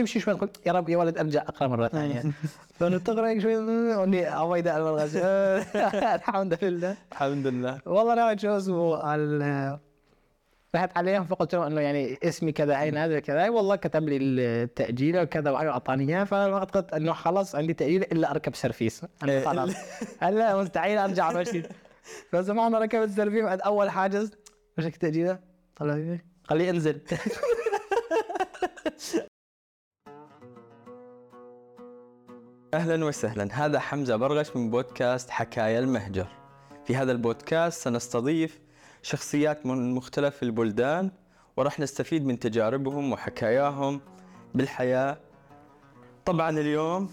تمشي شوي تقول يا رب يا ولد أرجع أقرأ مرة ثانية. فانه تقرا شوي عويدة المرغز الحمد لله. الحمد لله. والله أنا شو اسمه رحت عليهم فقلت لهم إنه يعني اسمي كذا هاي نازل كذا. والله كتب لي التأجيل وكذا واعطاني إياه فالوقت قلت إنه خلاص عندي تأجيل إلا أركب سرفيس أنا إيه، خلاص هلا مستحيل أرجع مشي فسمعنا ركبت سرفيس بعد أول حاجز وش تأجيله؟ طلع قال لي انزل أهلا وسهلا. هذا حمزة برغش من بودكاست حكايا المهجر. في هذا البودكاست سنستضيف شخصيات من مختلف البلدان وراح نستفيد من تجاربهم وحكاياهم بالحياة. طبعا اليوم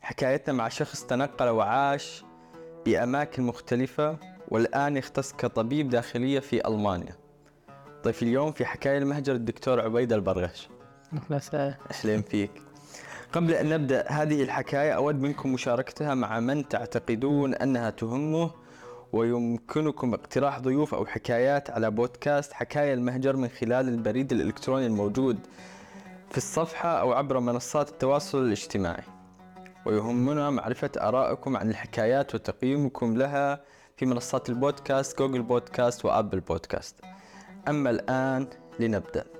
حكايتنا مع شخص تنقل وعاش بأماكن مختلفة والآن يختص كطبيب داخلية في ألمانيا. ضيف اليوم في حكاية المهجر الدكتور عبيد البرغش. بس أهلين فيك. قبل أن نبدأ هذه الحكاية أود منكم مشاركتها مع من تعتقدون أنها تهمه ويمكنكم اقتراح ضيوف أو حكايات على بودكاست حكاية المهجر من خلال البريد الإلكتروني الموجود في الصفحة أو عبر منصات التواصل الاجتماعي. ويهمنا معرفة آرائكم عن الحكايات وتقييمكم لها في منصات البودكاست جوجل بودكاست وأبل بودكاست. أما الآن لنبدأ.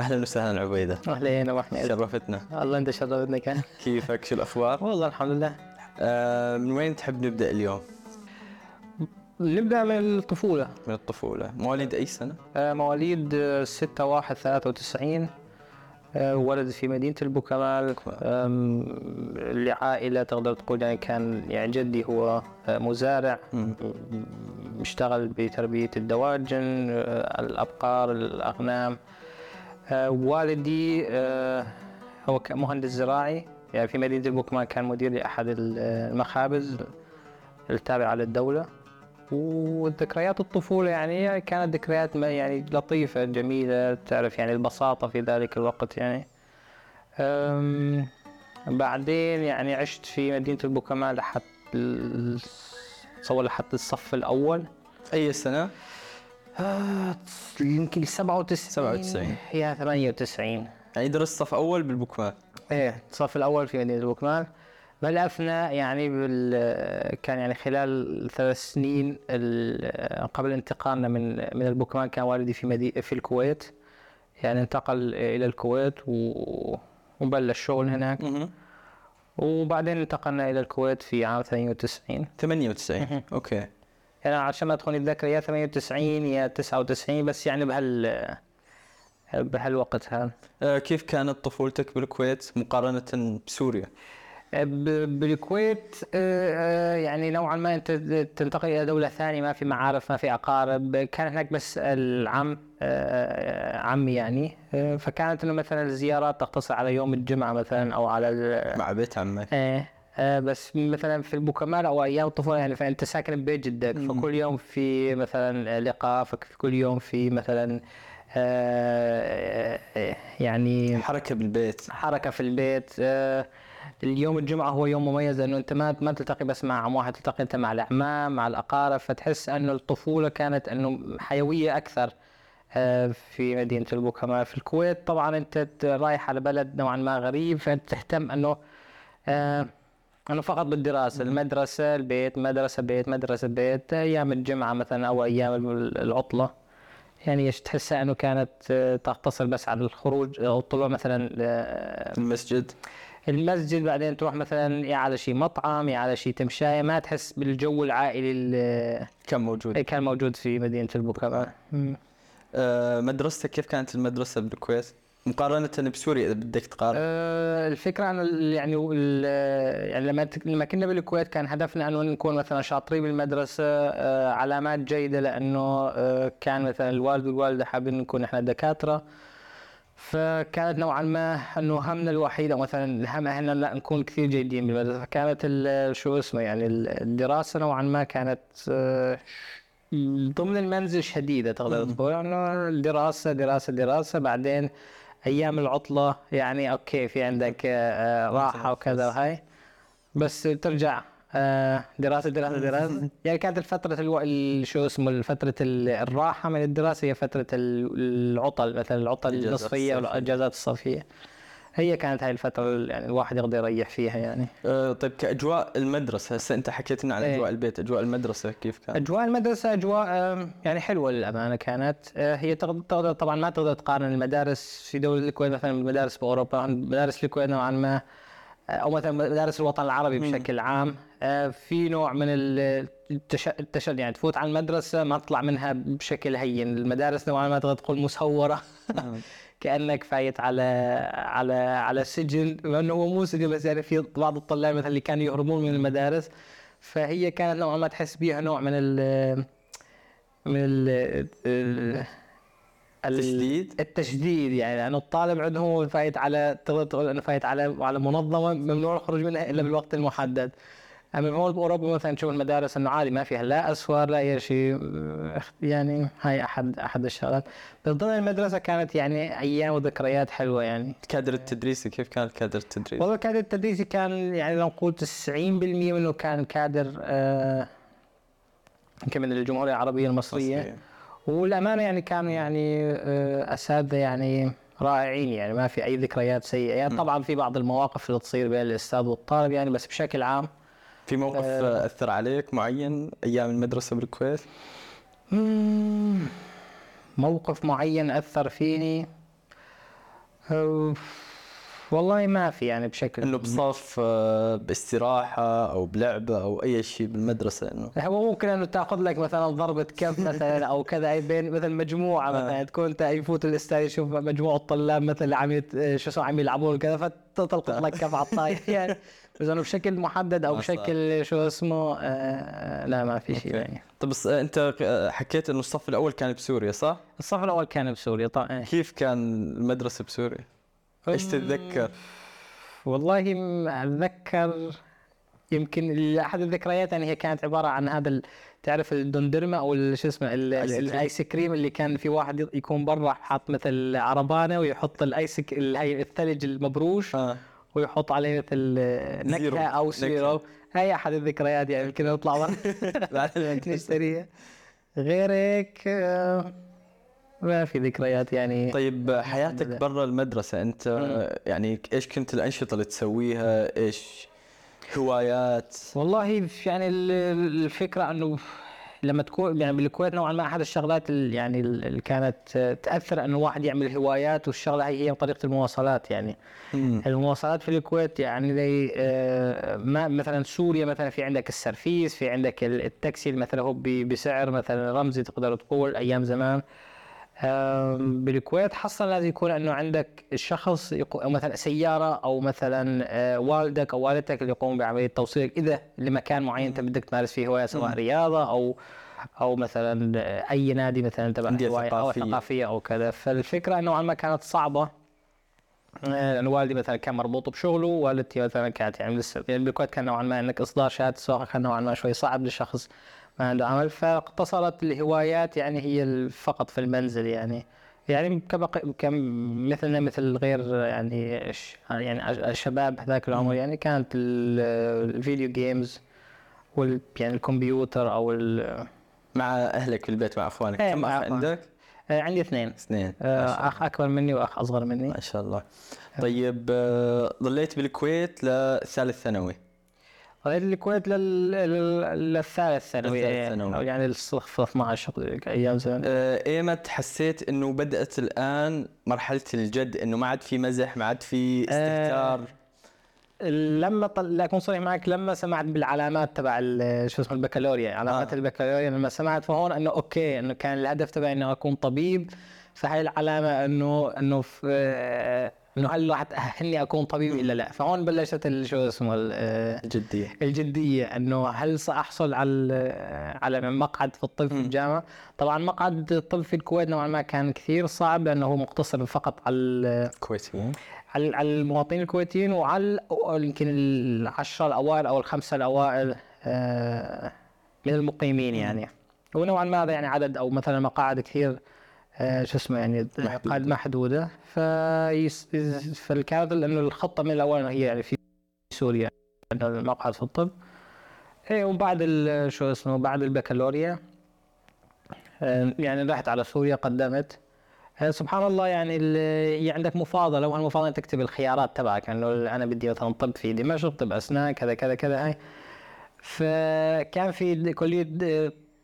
أهلا وسهلا عبيدة. اهلين وإحنا شرفتنا. الله أنت شرفتنا كان. كيفك؟ شو الأخبار؟ والله الحمد لله. آه من وين تحب نبدأ اليوم؟ نبدأ من الطفولة. من الطفولة. مواليد أي سنة؟ آه، مواليد آه، 6 1 93 آه، ولد في مدينة البوكمال لعائلة تقدر تقول يعني كان يعني جدي هو آه، مزارع. مم. بيشتغل بتربية الدواجن الأبقار الأغنام. والدي آه، هو مهندس زراعي. يعني في مدينة البوكمال كان مدير لأحد ال- المخابز التابعة للدولة. وذكريات الطفولة يعني كانت ذكريات يعني لطيفة جميلة. تعرف يعني البساطة في ذلك الوقت يعني. بعدين يعني عشت في مدينة البوكمال لحد تصور لحد الصف الأول. أي سنة؟ آه، يمكن 97 97. يا 98 يعني درست صف أول بالبوكمان. إيه الصف الأول في مدينة البوكمان. بلغنا يعني بال كان يعني خلال ثلاث سنين قبل انتقالنا من من البوكمان كان والدي في مدي في الكويت. يعني انتقل إلى الكويت و وبلش شغل هناك. وبعدين انتقلنا إلى الكويت في عام 98 98 أوكي. يعني عشان ما تخوني الذاكرة يا 98 يا 99 بس يعني بهال بهالوقت هذا. آه كيف كانت طفولتك بالكويت مقارنة بسوريا؟ ب- بالكويت آه، آه، يعني نوعا ما انت تنتقل إلى دولة ثانية ما في معارف ما في أقارب. كان هناك بس العم آه، عمي يعني. آه، فكانت إنه مثلا الزيارات تقتصر على يوم الجمعة مثلا أو على مع بيت عمك. إيه. آه، بس مثلا في البوكمال أو أيام الطفولة يعني فأنت ساكن ببيت جدك فكل يوم في مثلا لقاء فك- كل يوم في مثلا آه، آه، يعني حركة بالبيت. حركة في البيت. آه، اليوم الجمعة هو يوم مميز لأنه أنت ما ما تلتقي بس مع عم واحد تلتقي أنت مع الأعمام مع الأقارب. فتحس أنه الطفولة كانت أنه حيوية أكثر في مدينة البوكمال في الكويت طبعا أنت رايح على بلد نوعا ما غريب فأنت تهتم أنه انه فقط بالدراسه المدرسة البيت مدرسة بيت مدرسة بيت أيام الجمعة مثلا أو أيام العطلة. يعني إيش تحسها إنه كانت آه، تقتصر بس على الخروج؟ أو الطلوع مثلا آه، المسجد. المسجد بعدين تروح مثلا يا على شيء مطعم يا على شيء تمشاية ما تحس بالجو العائلي اللي كان موجود. كان موجود في مدينة البوكمال آه مدرستك كيف كانت المدرسة بالكويت؟ مقارنة بسوريا إذا بدك تقارن. آه، الفكرة انه ال- يعني يعني لما لما كنا بالكويت كان هدفنا إنه نكون مثلا شاطرين بالمدرسة آه، علامات جيدة لأنه آه، كان مثلا الوالد والوالدة حابين نكون إحنا دكاترة. فكانت نوعا ما إنه همنا الوحيد أو مثلا الهم إحنا لا نكون كثير جيدين بالمدرسة. فكانت شو اسمه يعني ال- الدراسة نوعا ما كانت آه، ضمن المنزل شديدة تقدر تقول. إنه الدراسة دراسة دراسة بعدين أيام العطلة يعني okay في عندك آه، راحة وكذا وهاي. بس ترجع آه، دراسة دراسة دراسة. يعني كانت الفترة ألو... ال- شو اسمه فترة ال- الراحة من الدراسة هي فترة ال- العطل مثلا العطل الإجازات النصفية الصيفية. هي كانت هاي الفترة اللي يعني الواحد يقدر يريح فيها يعني. آه طيب كأجواء المدرسة هسه أنت حكيت لنا عن إيه. أجواء البيت أجواء المدرسة كيف كان أجواء المدرسة أجواء آم، يعني حلوة للأمانة كانت. آه، هي تقدر طبعا ما تقدر تقارن المدارس في دولة الكويت مثلا بالمدارس بأوروبا مدارس الكويت نوعا ما. أو مثلا مدارس الوطن العربي بشكل عام آه، في نوع من ال- التش... التش... يعني تفوت على المدرسة ما تطلع منها بشكل هين. المدارس نوعا ما تقدر تقول مسوره نعم. كأنك فايت على على على سجن. مع انه هو مو سجن بس يعني في بعض الطلاب مثلا اللي كانوا يهربون من المدارس فهي كانت نوعا ما تحس بيها نوع من ال من ال ال- ال- تشديد؟ التشديد يعني لأنه الطالب عندهم هو فايت على تقدر تقول إنه فايت على على منظمة ممنوع الخروج منها إلا بالوقت المحدد أما هون باوروبا مثلا تشوف المدارس إنه عادي ما فيها لا أسوار لا أي شيء يعني هاي احد أحد الشغلات بس ضمن المدرسة كانت يعني أيام وذكريات حلوة يعني الكادر التدريسي كيف كان الكادر التدريسي؟ والله الكادر التدريسي كان يعني لو نقول 90% منه كان كادر آه يمكن من الجمهورية العربية المصرية مصرية. والأمانة يعني كانوا يعني آه، أساتذة يعني رائعين يعني ما في أي ذكريات سيئة يعني طبعا في بعض المواقف اللي تصير بين الأستاذ والطالب يعني بس بشكل عام في موقف آه. آه، أثر عليك معين أيام المدرسة بالكويت؟ موقف معين أثر فيني أه، والله ما في يعني بشكل إنه بصف آه، باستراحة أو بلعبة أو أي شيء بالمدرسة إنه هو ممكن إنه تأخذ لك مثلا ضربة كف مثلا أو كذا بين مثلا مجموعة مثلا تكون أنت يفوت الاستاذ يشوف مجموعة طلاب مثلا عم يت- شو اسمه عم يلعبون كذا فتلقط لك كف على الطاير يعني بس إنه بشكل محدد أو. بشكل شو اسمه آه لا ما في شيء. يعني طب بس آه، أنت آه، حكيت إنه الصف الأول كان بسوريا صح؟ الصف الأول كان بسوريا طبعا كيف كان المدرسة بسوريا؟ إيش تتذكر؟ والله أتذكر يمكن أحد الذكريات يعني هي كانت عبارة عن هذا ال- تعرف الدندرمة أو شو اسمه. الآيس كريم اللي كان في واحد يكون برا حاط مثل عربانة ويحط الايس هي الثلج المبروش آه ويحط عليه مثل. نكهة أو. سيرو هاي أحد الذكريات يعني يمكن نطلع. نشتريها غير هيك آه، ما في ذكريات يعني طيب حياتك. برا المدرسة أنت آه، يعني إيش كنت الأنشطة اللي تسويها؟ إيش هوايات؟ والله يعني ال- الفكرة إنه لما تكون يعني بالكويت نوعا ما أحد الشغلات اللي يعني اللي كانت تأثر إنه الواحد يعمل هوايات والشغلة هي هي طريقة المواصلات يعني مم. المواصلات في الكويت يعني زي آه، ما مثلا سوريا مثلا في عندك السرفيس في عندك ال- التاكسي مثلا هو بسعر مثلا رمزي تقدر تقول أيام زمان بالكويت حصل لازم يكون إنه عندك الشخص يقو... مثلا سيارة أو مثلا آه، والدك أو والدتك اللي يقوم بعملية توصيلك إذا لمكان معين انت بدك تمارس فيه هواية سواء رياضة أو أو مثلا آه، أي نادي مثلا تبع هواية أو. ثقافية. أو كذا. فالفكرة إنه ما كانت صعبة آه، لأن والدي مثلا كان مربوط بشغله والدتي مثلا كانت يعني لسه يعني بالكويت كان نوعا ما انك إصدار شهادة سواقه كان نوعا ما شوي صعب لشخص ما عنده عمل فاقتصرت الهوايات يعني هي فقط في المنزل يعني. يعني كبق... كم مثلنا مثل غير يعني. يعني الشباب هذاك العمر يعني كانت ال- الفيديو جيمز وال يعني الكمبيوتر أو ال... مع أهلك في البيت مع أخوانك. إيه، كم أخ. عندك؟ آه، عندي اثنين. اثنين. آه،. أخ أكبر مني وأخ أصغر مني. ما شاء الله. طيب آه، ظليت بالكويت لثالث ثانوي. الكويت لل... لل... للثالث ثانوي يعني يعني الصف 12 أيام زمان آه، ايمت حسيت إنه بدأت الآن مرحلة الجد إنه ما عاد في مزح ما عاد في استهتار لما طل... لا أكون صريح معك لما سمعت بالعلامات تبع شو اسمه البكالوريا علامات آه. آه. البكالوريا لما سمعت فهون إنه أوكي إنه كان الهدف تبعي إنه أكون طبيب فهي العلامة إنه إنه في آه، إنه هل راح تاهلني أكون طبيب إلا لا. فهون بلشت شو اسمه آه، جديه الجدية. إنه هل سأحصل على على مقعد في الطب في الجامعة؟ طبعا مقعد الطب في الكويت نوعا ما كان كثير صعب لأنه هو مقتصر فقط على كويتي على المواطنين الكويتيين وعلى يمكن العشرة الأوائل أو الخمسة الأوائل آه، من المقيمين يعني. ونوعا ما هذا يعني عدد أو مثلا مقاعد كثير؟ شو اسمه يعني. قد محدودة. فيس فكانت لأنه الخطة من الأول إنه هي يعني في سوريا المقعد في الطب إيه وبعد ال- شو اسمه بعد البكالوريا. آه، يعني رحت على سوريا قدمت. آه، سبحان الله يعني ال- هي عندك مفاضلة والمفاضله تكتب الخيارات تبعك. انه أنا بدي مثلا طب في دمشق طب أسنان كذا كذا كذا هاي فكان في كلية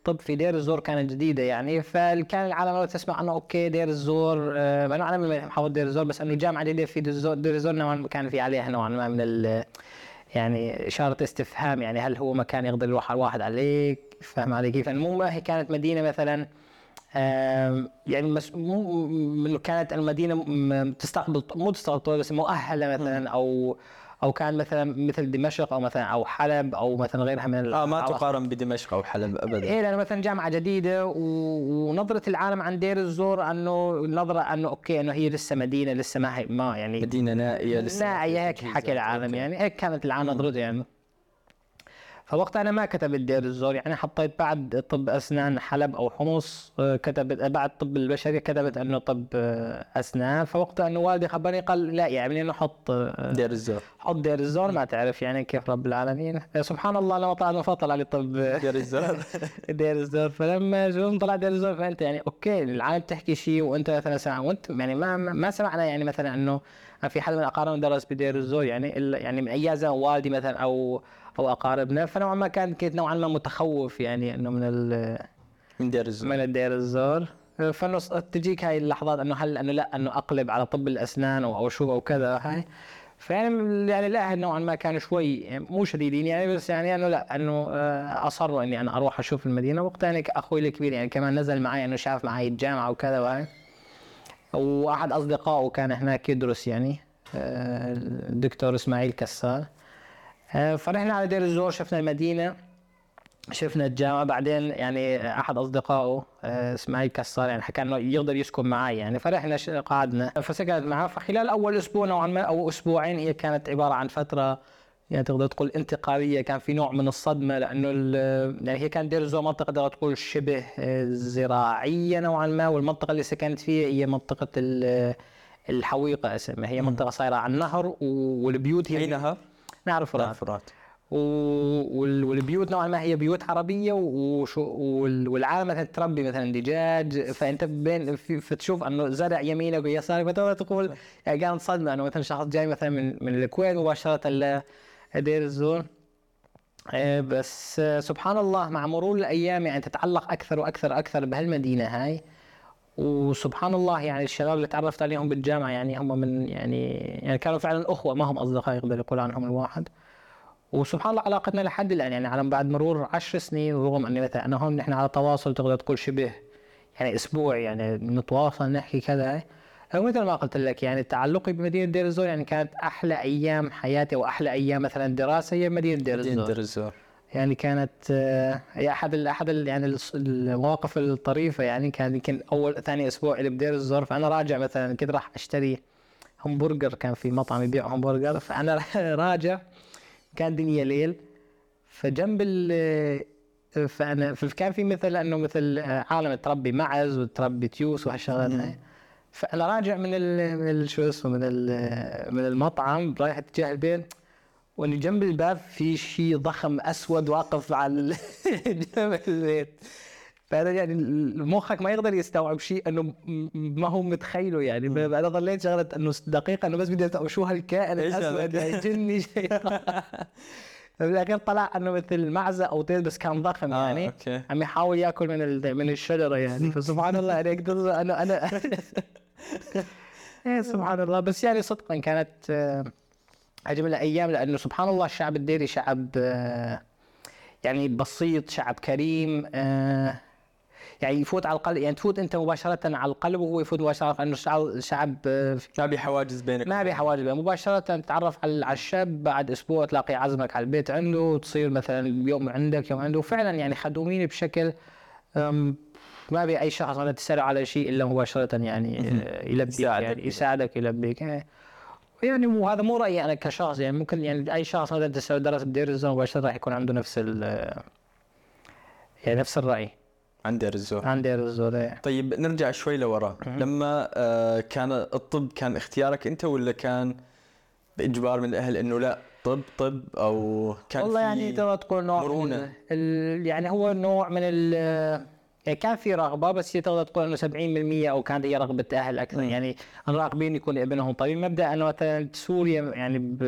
طب في دير الزور كانت جديدة يعني فكان العالم لو تسمع إنه okay دير الزور آه، أنا أنا من محافظه دير الزور بس إنه جامعة جديدة في دير الزور دير الزور نوعا ما كان في عليها نوعا ما من ال يعني إشارة استفهام يعني هل هو مكان يقدر يروح الواحد عليه فاهم علي كيف؟ يعني مو ما هي كانت مدينة مثلا يعني مس... مو كانت المدينة تستقبل مو تستقبل بس مؤهلة مثلا أو أو كان مثلا مثل دمشق أو مثلا أو حلب أو مثلا غيرها من آه ما. تقارن بدمشق أو حلب ابدا إيه لأنه مثلا جامعة جديدة. ونظرة العالم عن دير الزور أنه نظرة أنه okay أنه هي لسه مدينة لسه ما هي ما يعني مدينة نائية لسه فيها هيك. حكي العالم. يعني هيك كانت العالم نظرته يعني فوقتها أنا ما كتبت دير الزور يعني حطيت بعد طب أسنان حلب أو حمص آه، كتبت بعد طب البشرية كتبت إنه طب آه، أسنان. فوقتها إنه والدي خبرني قال لا يعني إنه حط آه، دير الزور. حط دير الزور ما تعرف يعني كيف رب العالمين. سبحان الله لما طلعت مفضل علي طب دير الزور. دير الزور. فلما شوف طلع دير الزور فانت يعني okay العالم تحكي شيء وأنت مثلا سمع وأنت يعني ما ما سمعنا يعني مثلا إنه في حد من أقاربنا درس بدير الزور. يعني الا يعني من أيام والدي مثلا أو أو أقاربنا فنوعا ما كان كنت نوعا ما متخوف يعني إنه من ال- من دير الزور. من الدير الزور. فإنه تجيك هاي اللحظات إنه هل إنه لا إنه أقلب على طب الأسنان أو شو أو كذا هاي. فيعني يعني الأهل نوعا ما كانوا شوي مو شديدين يعني بس يعني إنه لا إنه آه، أصروا إني أنا أروح أشوف المدينة. وقتها يعني أخوي الكبير يعني كمان نزل معي إنه شاف معي الجامعة وكذا وهاي. وأحد أصدقائه كان هناك يدرس يعني آه، الدكتور إسماعيل كسار. فرحنا على دير الزور شفنا المدينة شفنا الجامعة بعدين يعني أحد أصدقائه آه، اسماعيل كسار يعني حكى إنه يقدر يسكن معي يعني فرحنا قعدنا. فسكنت معه فخلال أول أسبوع نوعا ما أو أسبوعين هي كانت عبارة عن فترة يعني تقدر تقول انتقالية كان في نوع من الصدمة لأنه ال- يعني هي كانت دير الزور منطقة تقدر تقول شبه آه، زراعية نوعا ما والمنطقة اللي سكنت فيها هي منطقة ال- الحويقة أسمها. هي منطقة صايرة على النهر والبيوت هي أي نهر؟ نعرف فرات فرات و- وال- والبيوت نوعا ما هي بيوت عربية وشو وال- والعالم مثلا تربي مثلا دجاج. فأنت بين في فتشوف أنه زرع يمينك ويسارك فتقدر تقول يعني كانت صدمه أنه مثلا شخص جاي مثلا من من الكويت مباشرة لدير الزور إيه بس آه، سبحان الله مع مرور الأيام يعني تتعلق أكثر وأكثر أكثر بهالمدينة هاي. وسبحان الله يعني الشباب اللي تعرفت عليهم بالجامعة يعني هم من يعني يعني كانوا فعلا أخوة ما هم أصدقاء يقدر يقول عنهم الواحد. وسبحان الله علاقتنا لحد الآن يعني على بعد مرور عشر سنين رغم أني مثلا أنا هون نحن على تواصل تقدر تقول شبه يعني أسبوع يعني نتواصل نحكي كذا. ومثل ما قلت لك يعني تعلقي بمدينة دير الزور يعني كانت أحلى أيام حياتي وأحلى أيام مثلا دراسه هي مدينة دير الزور. دير الزور. يعني كانت آه، هي أحد ال أحد ال يعني المواقف الطريفة يعني كان يمكن أول ثاني أسبوع اللي بدير الزور فانا راجع مثلا كنت راح أشتري همبرجر كان في مطعم يبيع همبرجر فأنا راجع كان دنيا ليل فجنب ال فأنا فكان في مثل إنه مثل عالم تربي معز وتربي تيوس وهالشغلات هاي. فأنا راجع من ال من شو اسمه من ال من المطعم رايح اتجاه البيت واللي جنب الباب في شيء ضخم أسود واقف على جنب البيت. فانا يعني مخك ما يقدر يستوعب شيء أنه ما هو متخيله يعني. أنا ظليت شغلة أنه دقيقة أنه بس بدي شو هالكائن الأسود؟ يعني جني شيء. بالاخير طلع أنه مثل معزة أو طير بس كان ضخم آه يعني. أوكي. عم يحاول يأكل من من الشجرة يعني. فسبحان الله أنا أقدر أنا أنا إيه سبحان الله. بس يعني صدقا كانت آه، أجمل أيام لأنه سبحان الله الشعب الديري شعب آه، يعني بسيط شعب كريم آه، يعني يفوت على القلب يعني تفوت أنت مباشرة على القلب وهو يفوت مباشرة على انه شعب آه، ما في حواجز بينك ما بي حواجب مباشرة تتعرف على الشاب بعد أسبوع تلاقي عزمك على البيت عنده وتصير مثلا يوم عندك يوم عنده وفعلا يعني خدومين بشكل ما بي أي شخص ولا تسأله على شيء إلا مباشرة يعني يلبيك. يعني يساعدك يلبيك. يعني مو هذا مو رأيي أنا كشخص يعني ممكن يعني أي شخص مثلا درس بدير الزون مباشرة راح يكون عنده نفس ال يعني نفس الرأي عن دير الزور عن دير الزور إيه. طيب نرجع شوي لورا لما آه كان الطب كان اختيارك أنت ولا كان بإجبار من الأهل إنه لا طب طب أو كان والله يعني ترى تقول نوع مرونة. يعني هو نوع من ال يعني كان في رغبة بس هي تقدر تقول إنه 70% أو كانت هي رغبة أهل أكثر. يعني الراغبين يكون ابنهم. طبيب مبدأ إنه مثلا سوريا يعني ب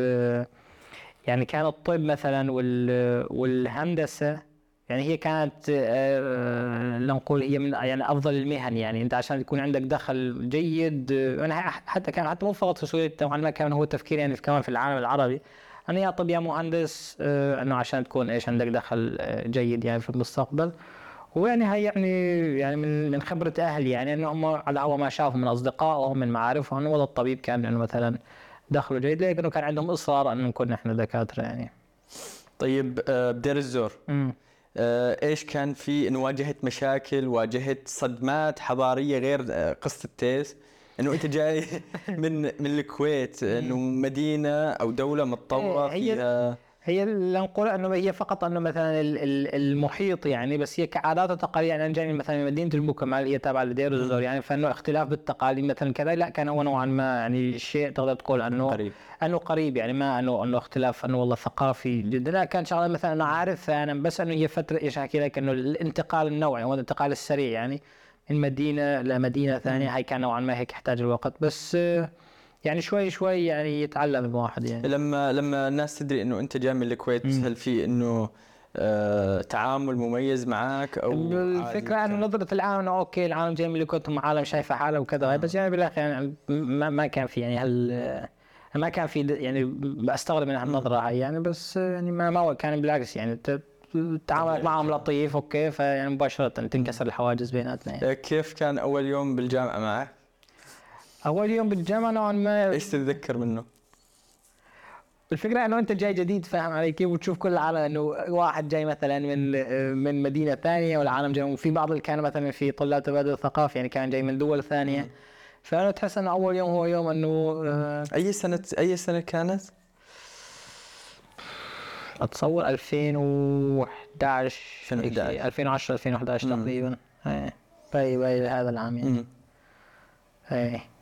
يعني كان الطب مثلا وال والهندسة يعني هي كانت آه، لنقول هي من يعني أفضل المهن. يعني أنت عشان يكون عندك دخل جيد آه، أنا حتى كان حتى مو فقط في سوريا طبعا ما كان هو التفكير يعني كمان في العالم العربي. أنا يا طب يا مهندس آه، إنه عشان تكون إيش عندك دخل آه، جيد يعني في المستقبل. ويعني هي يعني يعني من من خبرة أهلي يعني إنه هم على هو ما شافوا من أصدقائهم من معارفهم والله الطبيب كان إنه مثلا دخله جيد. لكنه كان عندهم إصرار إنه نكون نحن دكاترة يعني. طيب آه، بدير الزور. آه، إيش كان في إنه واجهت مشاكل واجهت صدمات حضارية غير آه، قصة التيس إنه أنت جاي من من الكويت إنه مدينة أو دولة متطوره إيه، هي- فيها هي لا نقول أنه هي فقط أنه مثلا ال- ال- المحيط يعني بس هي كعادات وتقاليد يعني أنا جاي مثلا مدينة البوكمال هي تابعه لدير الزور يعني فإنه اختلاف بالتقاليد مثلا كذا لا كان هو نوعا ما يعني شيء تقدر تقول أنه قريب. أنه قريب يعني ما أنه أنه اختلاف أنه والله ثقافي جدا. لا كان شغلة مثلا أنا عارفها أنا بس أنه هي فترة إيش أحكي لك أنه الانتقال النوعي أو الانتقال السريع يعني من مدينة لمدينة ثانية هاي كان نوعا ما هيك يحتاج الوقت. بس آه، يعني شوي شوي يعني يتعلم الواحد يعني لما لما الناس تدري إنه أنت جاي من الكويت. هل في إنه آه تعامل مميز معك أو الفكرة إنه نظرة العالم إنه أوكي العالم جاي من الكويت هم عالم شايفة حاله وكذا آه. بس يعني بالاخير يعني ما, ما كان في يعني هل ما كان في يعني بستغرب من هالنظرة هاي يعني بس يعني ما ما كان بالعكس يعني تعاملك معهم لطيف أوكي فيعني مباشرة تنكسر الحواجز بيناتنا يعني. كيف كان أول يوم بالجامعة معك؟ أول يوم بالجامعة نوعا ما إيش تتذكر منه؟ الفكرة إنه أنت جاي جديد فاهم علي كيف وتشوف كل العالم إنه واحد جاي مثلا من من مدينة ثانية والعالم جاي وفي بعض اللي كان مثلا في طلاب تبادل ثقافي يعني كان جاي من دول ثانية فأنا تحس إنه أول يوم هو يوم إنه آه، أي سنة أي سنة كانت؟ أتصور 2011 هيك شيء، 2011. 2010 2011 مم. تقريبا إيه باي باي هذا العام يعني. إيه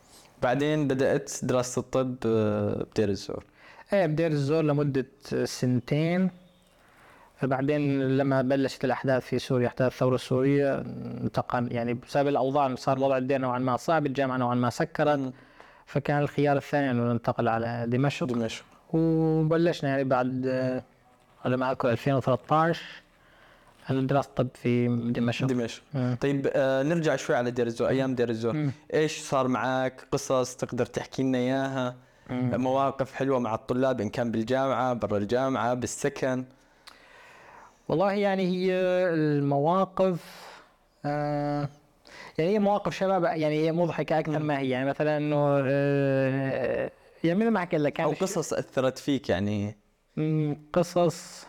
بعدين بدأت دراسة الطب آه، بدير الزور. إيه بدير الزور لمدة سنتين. بعدين لما بلشت الأحداث في سوريا أحداث الثورة السورية انتقل يعني بسبب الأوضاع صار وضع الدير نوعا ما صعب الجامعة نوعا ما سكرت. فكان الخيار الثاني أنه ننتقل على دمشق. دمشق. وبلشنا يعني بعد آه، على ما أذكر 2013 أنا دراسة طب في دمشق؟ دمشق. مم. طيب آه نرجع شوي على دير الزور أيام دير الزور مم. إيش صار معك قصص تقدر تحكي لنا إياها؟ مم. مواقف حلوة مع الطلاب إن كان بالجامعة برا الجامعة بالسكن؟ والله يعني هي المواقف آه يعني هي مواقف شباب يعني هي مضحكة أكثر ما هي. يعني مثلا إنه آه يعني مثل ما حكيت لك أو قصص أثرت فيك يعني؟ قصص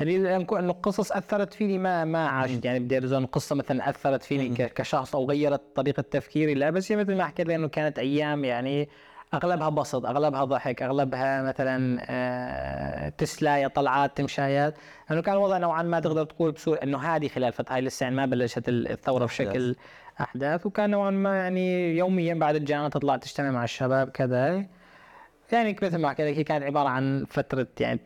يعني إذا نقول انه قصص أثرت فيني ما ما عاشت. يعني بدير زون قصه مثلا أثرت فيني كشخص أو غيرت طريقة تفكيري. لا بس هي مثل ما حكيت لك إنه كانت أيام يعني أغلبها بسط أغلبها ضحك أغلبها مثلا آه، تسلاية طلعات تمشايات. انه كان الوضع نوعا ما تقدر تقول بسهولة. إنه هذه خلال فتره هاي لسه يعني ما بلشت الثورة بشكل احداث وكان نوعا ما يعني يوميا بعد الجامعة تطلع تجتمع مع الشباب كذا. يعني مثل ما حكيت لك هي كانت عبارة عن فترة يعني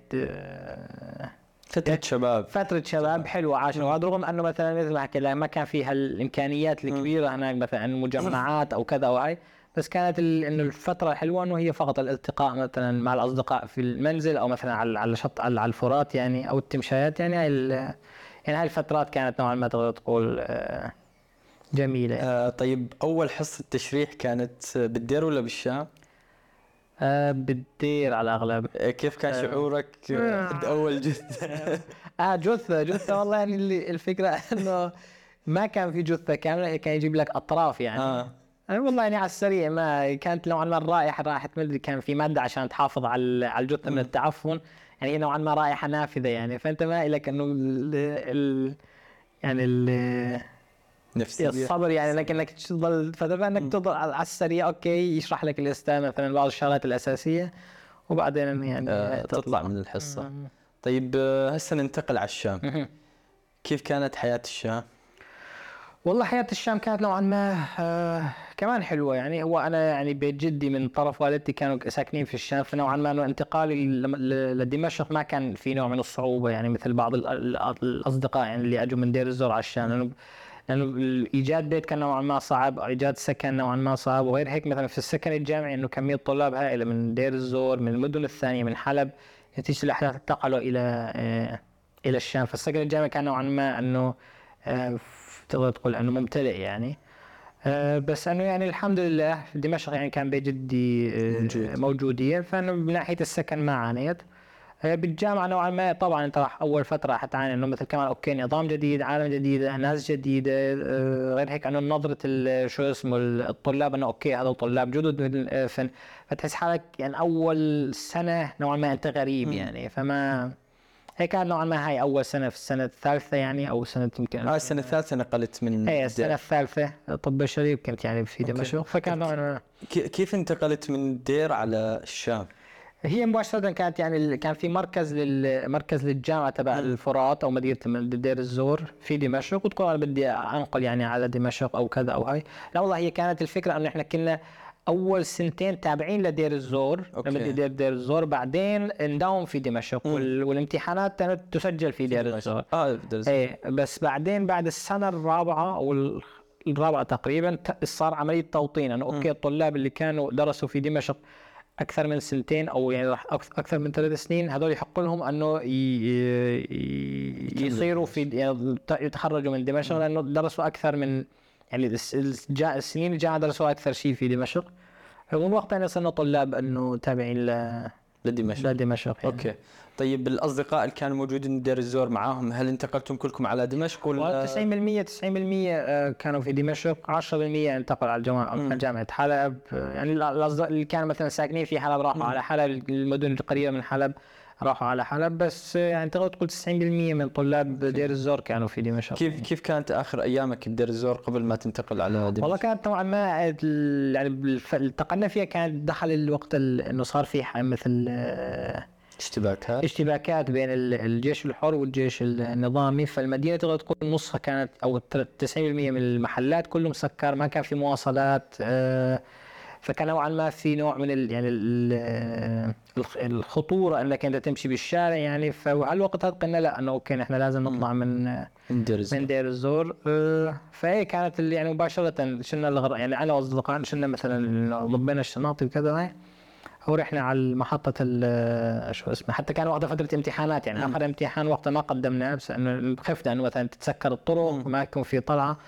فترة شباب. فترة شباب حلوة عاشوا. وهذا رغم أنه مثلا مثل ما حكيت لك ما كان فيها الإمكانيات الكبيرة هناك مثلا مجمعات أو كذا أو هاي بس كانت إنه الفترة الحلوة إنه هي فقط الالتقاء مثلا مع الأصدقاء في المنزل أو مثلا على على شط على الفرات يعني أو التمشايات يعني هاي يعني هاي الفترات كانت نوعا ما تقدر تقول آه، جميلة. آه طيب أول حصة تشريح كانت بالدير ولا بالشام؟ آه، بالدير على الأغلب. آه كيف كان آه. شعورك آه، عند أول جثة؟ آه جثة جثة والله يعني اللي الفكرة إنه ما كان في جثة كاملة كان يجيب لك أطراف يعني. آه. أنا والله يعني على السريع ما كانت نوعا ما الرائحة رائحة ما أدري كان في مادة عشان تحافظ على على الجثة من التعفن يعني نوعا ما رائحة نافذة يعني. فأنت ما لك إنه ال ال يعني ال نفسي الصبر يعني انك إنك تضل فترة إنك تضل على السريع أوكي يشرح لك الاستاذ مثلا بعض الشغلات الأساسية وبعدين يعني آه تطلع. من الحصة. طيب آه، هسه ننتقل على الشام. كيف كانت حياة الشام؟ والله حياة الشام كانت نوعا ما آه، كمان حلوة يعني. هو أنا يعني بيت جدي من طرف والدتي كانوا ساكنين في الشام فنوعا ما انتقالي لدمشق ما كان في نوع من الصعوبة يعني مثل بعض ال- ال- الأصدقاء يعني اللي أجوا من دير الزور على الشام. لأنه لأنه ايجاد بيت كان نوعا ما صعب إيجاد سكن نوعا ما صعب وغير هيك مثلا في السكن الجامعي إنه كمية طلاب هائلة من دير الزور من المدن الثانية من حلب نتيجه الأحداث انتقلوا إلى آه، إلى الشام. فالسكن الجامعي كان نوعا ما إنه آه، تقدر تقول إنه ممتلئ يعني. آه، بس إنه يعني الحمد لله دمشق يعني كان بيت جدي موجود. موجودين فإنه من ناحية السكن ما عانيت. بالجامعة نوعا ما طبعا أنت راح أول فترة حتعاني إنه مثل كمان okay نظام جديد عالم جديد ناس جديدة آه، غير هيك إنه نظرة شو اسمه الطلاب إنه okay هذول طلاب جدد فتحس حالك يعني أول سنة نوعا ما أنت غريب يعني فما هيك كان نوعا ما هاي أول سنة في السنة الثالثة يعني أو سنه يمكن هاي السنة الثالثة نقلت من إيه السنة. الثالثة طب بشري كنت يعني في. دمشق فكان نوعا ما كي- كيف انتقلت من دير على الشام؟ هي مباشرة كانت يعني كان في مركز لل مركز للجامعة تبع الفرات أو مدينة دير الزور في دمشق وتقول أنا بدي أنقل يعني على دمشق أو كذا أو هاي. لا والله هي كانت الفكرة إنه إحنا كنا أول سنتين تابعين لدير الزور okay. دير دير الزور بعدين نداوم في دمشق وال... والامتحانات كانت تسجل في دير الزور. آه درس. إيه بس بعدين بعد السنة الرابعة أو ال- الرابعة تقريبا صار عملية توطين. انه okay الطلاب اللي كانوا درسوا في دمشق أكثر من سنتين أو يعني راح أكثر من ثلاث سنين هذول يحق لهم أنه يصيروا في يعني يتخرجوا من دمشق لأنه درسوا أكثر من يعني الجا- السنين الجامعة درسوا أكثر شيء في دمشق. ومن وقتها صرنا طلاب أنه تابعين لدمشق لدمشق يعني. أوكي. طيب الأصدقاء اللي كانوا موجودين بدير الزور معاهم هل انتقلتم كلكم على دمشق ولا؟ 90% 90% آه، كانوا في دمشق 10% انتقلوا على الجامعة على جامعة حلب. يعني ال- الأصدقاء اللي كانوا مثلا ساكنين في حلب راحوا على حلب المدن القريبة من حلب. راحوا على حلب بس يعني تقدر تقول 90% من طلاب دير الزور كانوا في دمشق. كيف كيف كانت آخر أيامك بدير الزور قبل ما تنتقل على دمشق؟ والله كانت نوعا ما يعني انتقلنا فيها كانت دخل الوقت ال- إنه صار في مثل آه، اشتباكات؟ اشتباكات بين ال- الجيش الحر والجيش النظامي. فالمدينة تقدر تقول نصها كانت أو تل- 90% من المحلات كله مسكر ما كان في مواصلات آه، فكان نوعا ما في نوع من ال يعني ال- الخ- الخطورة انك انت تمشي بالشارع يعني. فالوقت هذا قلنا لا إنه okay نحن لازم نطلع من من دير الزور. من دير الزور فهي كانت اللي يعني مباشرة شلنا الغر... يعني أنا واصدقائي شلنا مثلا ضبينا الشناطي وكذا. هاي ورحنا على محطة ال شو اسمه حتى كان وقتها فترة امتحانات يعني آخر امتحان وقتها ما قدمناه بس إنه خفنا إنه مثلا تتسكر الطرق وما يكون في طلعة.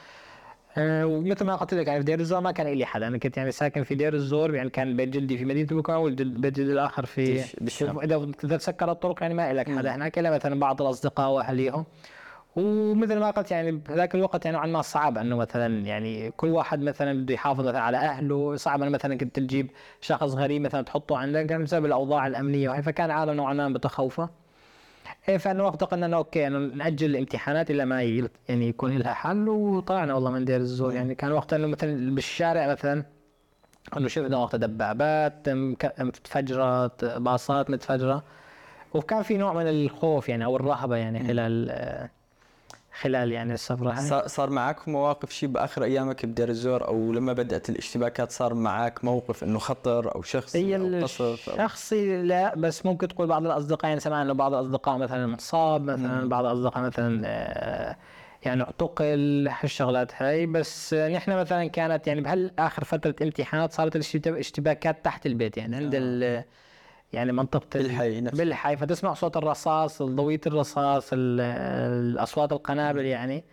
آه، ومثل ما قلت لك يعني في دير الزور ما كان لي حدا أنا كنت يعني ساكن في دير الزور يعني كان بيت جدي في مدينة البوكمال وبيت جدي الآخر في بالش- بالشام. إذا إذا تسكر الطرق يعني ما لك حدا هناك إلا مثلا بعض الأصدقاء وأهليهم. ومثل ما قلت يعني بذاك الوقت يعني نوعا ما صعب إنه مثلا يعني كل واحد مثلا بده يحافظ مثلا على أهله. صعب إنه مثلا كنت تجيب شخص غريب مثلا تحطه عندك كان بسبب الأوضاع الأمنية وهي فكان العالم نوعا ما بتخوفه. إيه فانه وقتها قلنا انه أوكي انه نأجل الامتحانات إلى ما يعني يكون لها حل وطلعنا والله من دير الزور. يعني كان وقتها مثلا بالشارع مثلا إنه شفنا وقتها دبابات متفجرات باصات متفجرة. وكان في نوع من الخوف يعني أو الرهبة يعني خلال آه، خلال يعني السفرة هاي. صار معك مواقف شيء بآخر أيامك بدير الزور أو لما بدأت الاشتباكات صار معك موقف إنه خطر أو شخصي هي أو قصف أو الشخصي لا بس ممكن تقول بعض الأصدقاء يعني سمعنا إنه بعض الأصدقاء مثلا انصاب مثلا بعض الأصدقاء مثلا آه، يعني اعتقل هالشغلات هاي بس آه، نحن مثلا كانت يعني بهالاخر فترة امتحانات صارت الاشتبا- الاشتباكات تحت البيت يعني عند ال يعني منطقة ال- بالحي نفسه. بالحي. فتسمع صوت الرصاص ضوية الرصاص ال- الأصوات القنابل يعني.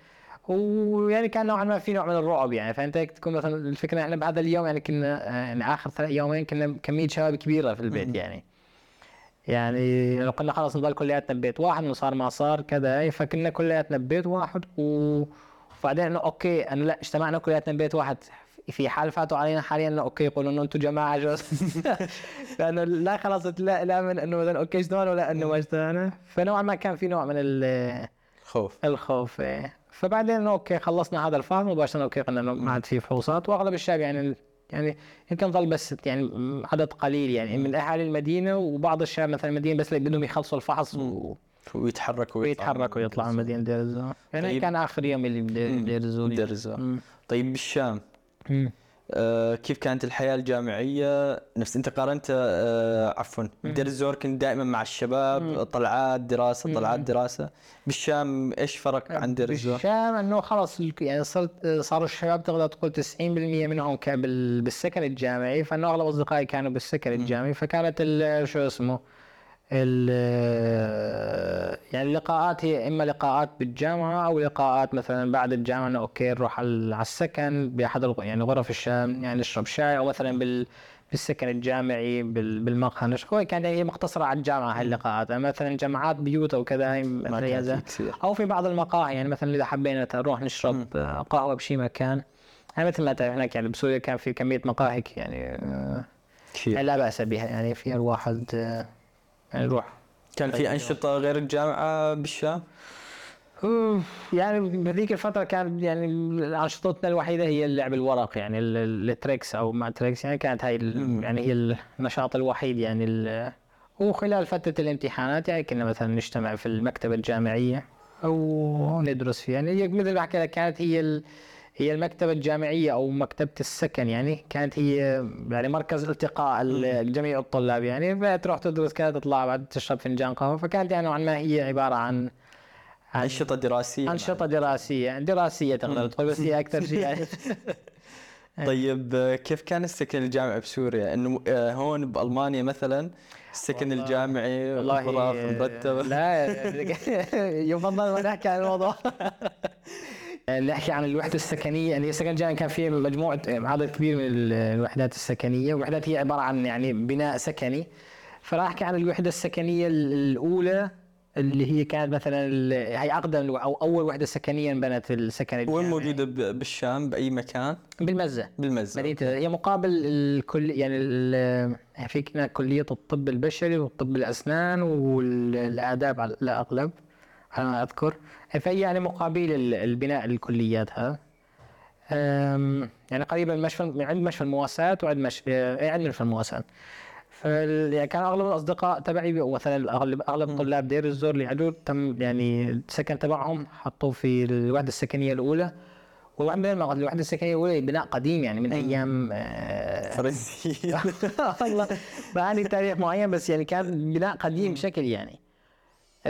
ويعني كان نوعا ما في نوع من الرعب يعني. فأنت تكون مثلا الفكرة إحنا بهذا اليوم يعني كنا يعني آخر ثلاث يومين كنا كمية شباب كبيرة في البيت يعني. يعني لو كنا خلاص نضل كلياتنا ببيت واحد إنه صار ما صار كذا فكنا كلياتنا ببيت واحد و... وبعدين إنه أوكي إنه لا اجتمعنا كلياتنا ببيت واحد. في حال فاتوا علينا حاليا انه okay يقولوا إنه أنتم جماعة جوز. لأنه لا خلاص لا لا من إنه مثلا okay اجتمعنا ولا إنه ما اجتمعنا فنوعا ما كان في نوع من ال خوف الخوف إيه. فبعدين okay خلصنا هذا الفصل مباشرة okay قلنا إنه ما عاد في فحوصات. وأغلب الشباب يعني يعني يمكن ظل بس يعني عدد قليل يعني من أهالي المدينة. وبعض الشباب مثلا المدينة بس بدهم يخلصوا الفحص و- ويتحركوا ويتحركوا ويطلعوا من مدينة دير الزور يعني طيب. كان آخر يوم اللي بدير الزور. طيب بالشام. آه، كيف كانت الحياة الجامعية؟ نفس انت قارنت آه، عفوا الزور كنت دائما مع الشباب طلعات دراسة طلعات دراسة. بالشام إيش فرق عن دير الزور؟ بالشام إنه خلص ال- يعني صرت صاروا الشباب تقدر تقول 90% منهم كان بال- بالسكن الجامعي فإنه أغلب أصدقائي كانوا بالسكن الجامعي فكانت شو اسمه يعني اللقاءات هي إما لقاءات بالجامعة أو لقاءات مثلا بعد الجامعة إنه أوكي نروح على السكن بأحد يعني غرف الشام يعني نشرب شاي أو مثلا بال بالسكن الجامعي بال- بالمقهى. نشرب كانت هي مقتصرة على الجامعة هاي اللقاءات. يعني مثلا جامعات بيوت أو كذا في كثير. أو في بعض المقاهي يعني مثلا إذا حبينا نروح نشرب آه، قهوة بشي مكان. يعني مثل ما تعرف هناك يعني بسوريا كان في كمية مقاهي يعني آه، يعني لا بأس بها. يعني فيها الواحد آه، يعني يروح كان في أنشطة غير الجامعة بالشام؟ يعني بهذيك الفترة كان يعني أنشطتنا الوحيدة هي اللعب الورق يعني ال- ال- التركس أو ما تركس يعني كانت هاي يعني هي النشاط الوحيد يعني ال- وخلال فترة الامتحانات يعني كنا مثلا نجتمع في المكتبة الجامعية أو ندرس فيها. يعني مثل ما حكيت لك كانت هي هي المكتبة الجامعية أو مكتبة السكن يعني كانت هي يعني مركز التقاء ال- جميع الطلاب يعني تروح تدرس كذا تطلع بعد تشرب فنجان قهوة فكانت يعني نوعا ما هي عبارة عن أنشطة دراسية أنشطة دراسية دراسية تقدر تقول بس هي أكثر شيء يعني. طيب كيف كان السكن الجامعي بسوريا؟ إنه آه، هون بألمانيا مثلا السكن والله- الجامعي غرف مرتبه لا يفضل ما نحكي عن الموضوع. نحكي عن الوحدة السكنية. يعني السكن الجامعي كان فيه مجموعة عدد كبير من ال- الوحدات السكنية. الوحدات هي عبارة عن يعني بناء سكني. فراح أحكي عن الوحدة السكنية ال- الأولى اللي هي كانت مثلا هي أقدم الو- أو أول وحدة سكنية انبنت في السكن الجامعي. وين موجوده بالشام؟ بأي مكان؟ بالمزة. بالمزة مدينة هي مقابل الكل يعني في كلية الطب البشري والطب الأسنان والآداب على الأغلب على ما أذكر؟ فهي يعني مقابل ال- البناء الكليات هذا؟ يعني قريبا مشفى عند مشفى المواساة وعند مش... آه، عند مشفى المواساة. يعني كان أغلب الأصدقاء تبعي مثلا اغلب أغلب طلاب دير الزور اللي عدوا تم يعني السكن تبعهم حطوه في الوحدة السكنية الأولى. المقاصد الوحدة السكنية الأولى بناء قديم يعني من أيام آه، فرنسيين والله ما عندي تاريخ معين بس يعني كان بناء قديم بشكل يعني. آه،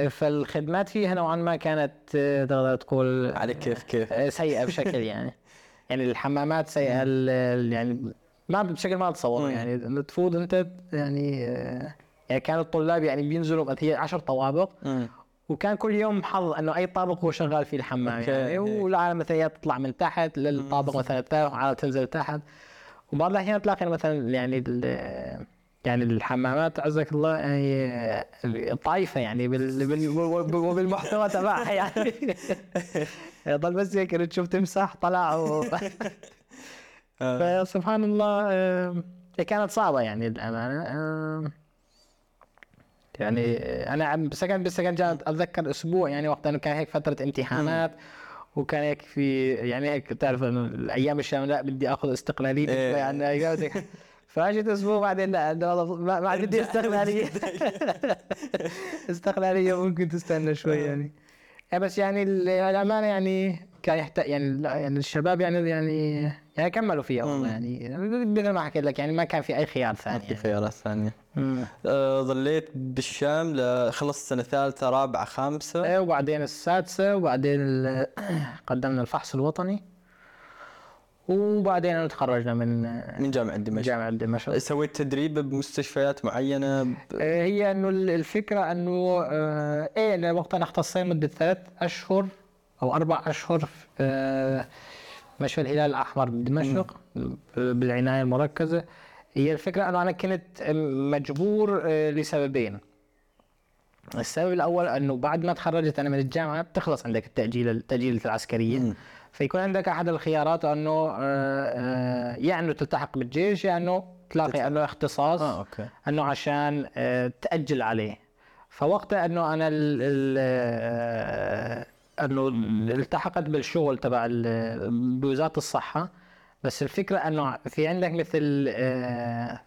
فالخدمات فيها نوعا ما كانت آه، تقدر تقول على كيف كيف؟ آه، سيئة بشكل يعني. يعني الحمامات سيئة يعني ما بشكل ما تتصور يعني. تفوت أنت يعني آه، يعني كان الطلاب يعني بينزلوا هي 10 طوابق. وكان كل يوم حظ إنه أي طابق هو شغال فيه الحمام. يعني. والعالم مثلا تطلع من تحت للطابق مثلا الثالث وعالم تنزل تحت. وبعض الأحيان تلاقي مثلا يعني يعني الحمامات عزك الله يعني طايفة يعني بال بال بالمحتوى تبعها يعني. ضل بس هيك تشوف تمسح طلع و... فسبحان الله آه، كانت صعبة يعني الأمانة. آه، يعني أنا عم سكن بالسكن جامعة أتذكر أسبوع يعني وقت إنه كان هيك فترة امتحانات وكان هيك في يعني هيك تعرف إنه الأيام الشام لا بدي آخذ استقلاليتي إيه. فاجت أسبوع بعدين لا والله ما ما عاد بدي استقلاليه استقلاليه ممكن تستنى شوي يعني. إيه بس يعني ال- الأمانة يعني كان يحتاج يعني يعني الشباب يعني يعني يعني كملوا فيها والله يعني. مثل ما حكيت لك يعني ما كان في أي خيار ثاني في يعني. خيارات ثانية. آه، ظليت بالشام خلصت سنة ثالثة رابعة خامسة. إيه وبعدين السادسة وبعدين قدمنا الفحص الوطني. وبعدين تخرجنا من من جامعة دمشق. جامعة دمشق. سويت تدريب بمستشفيات معينة ب... آه، هي إنه ال- الفكرة إنه آه، إيه وقتها اختصينا مدة ثلاث أشهر أو أربع أشهر في آه، مشفى الهلال الأحمر بدمشق بالعناية المركزة. هي الفكرة إنه أنا كنت مجبور لسببين. السبب الأول إنه بعد ما تخرجت أنا من الجامعة بتخلص عندك التأجيل التاجيل العسكرية. فيكون عندك أحد الخيارات أنه آه، آه، يا أنه تلتحق بالجيش يا أنه تلاقي انه اختصاص آه أوكي. أنه عشان آه، تأجل عليه. فوقتها أنه أنا ال ال آه، أنه التحقت بالشغل تبع بوزارة الصحة. بس الفكرة أنه في عندك مثل آه،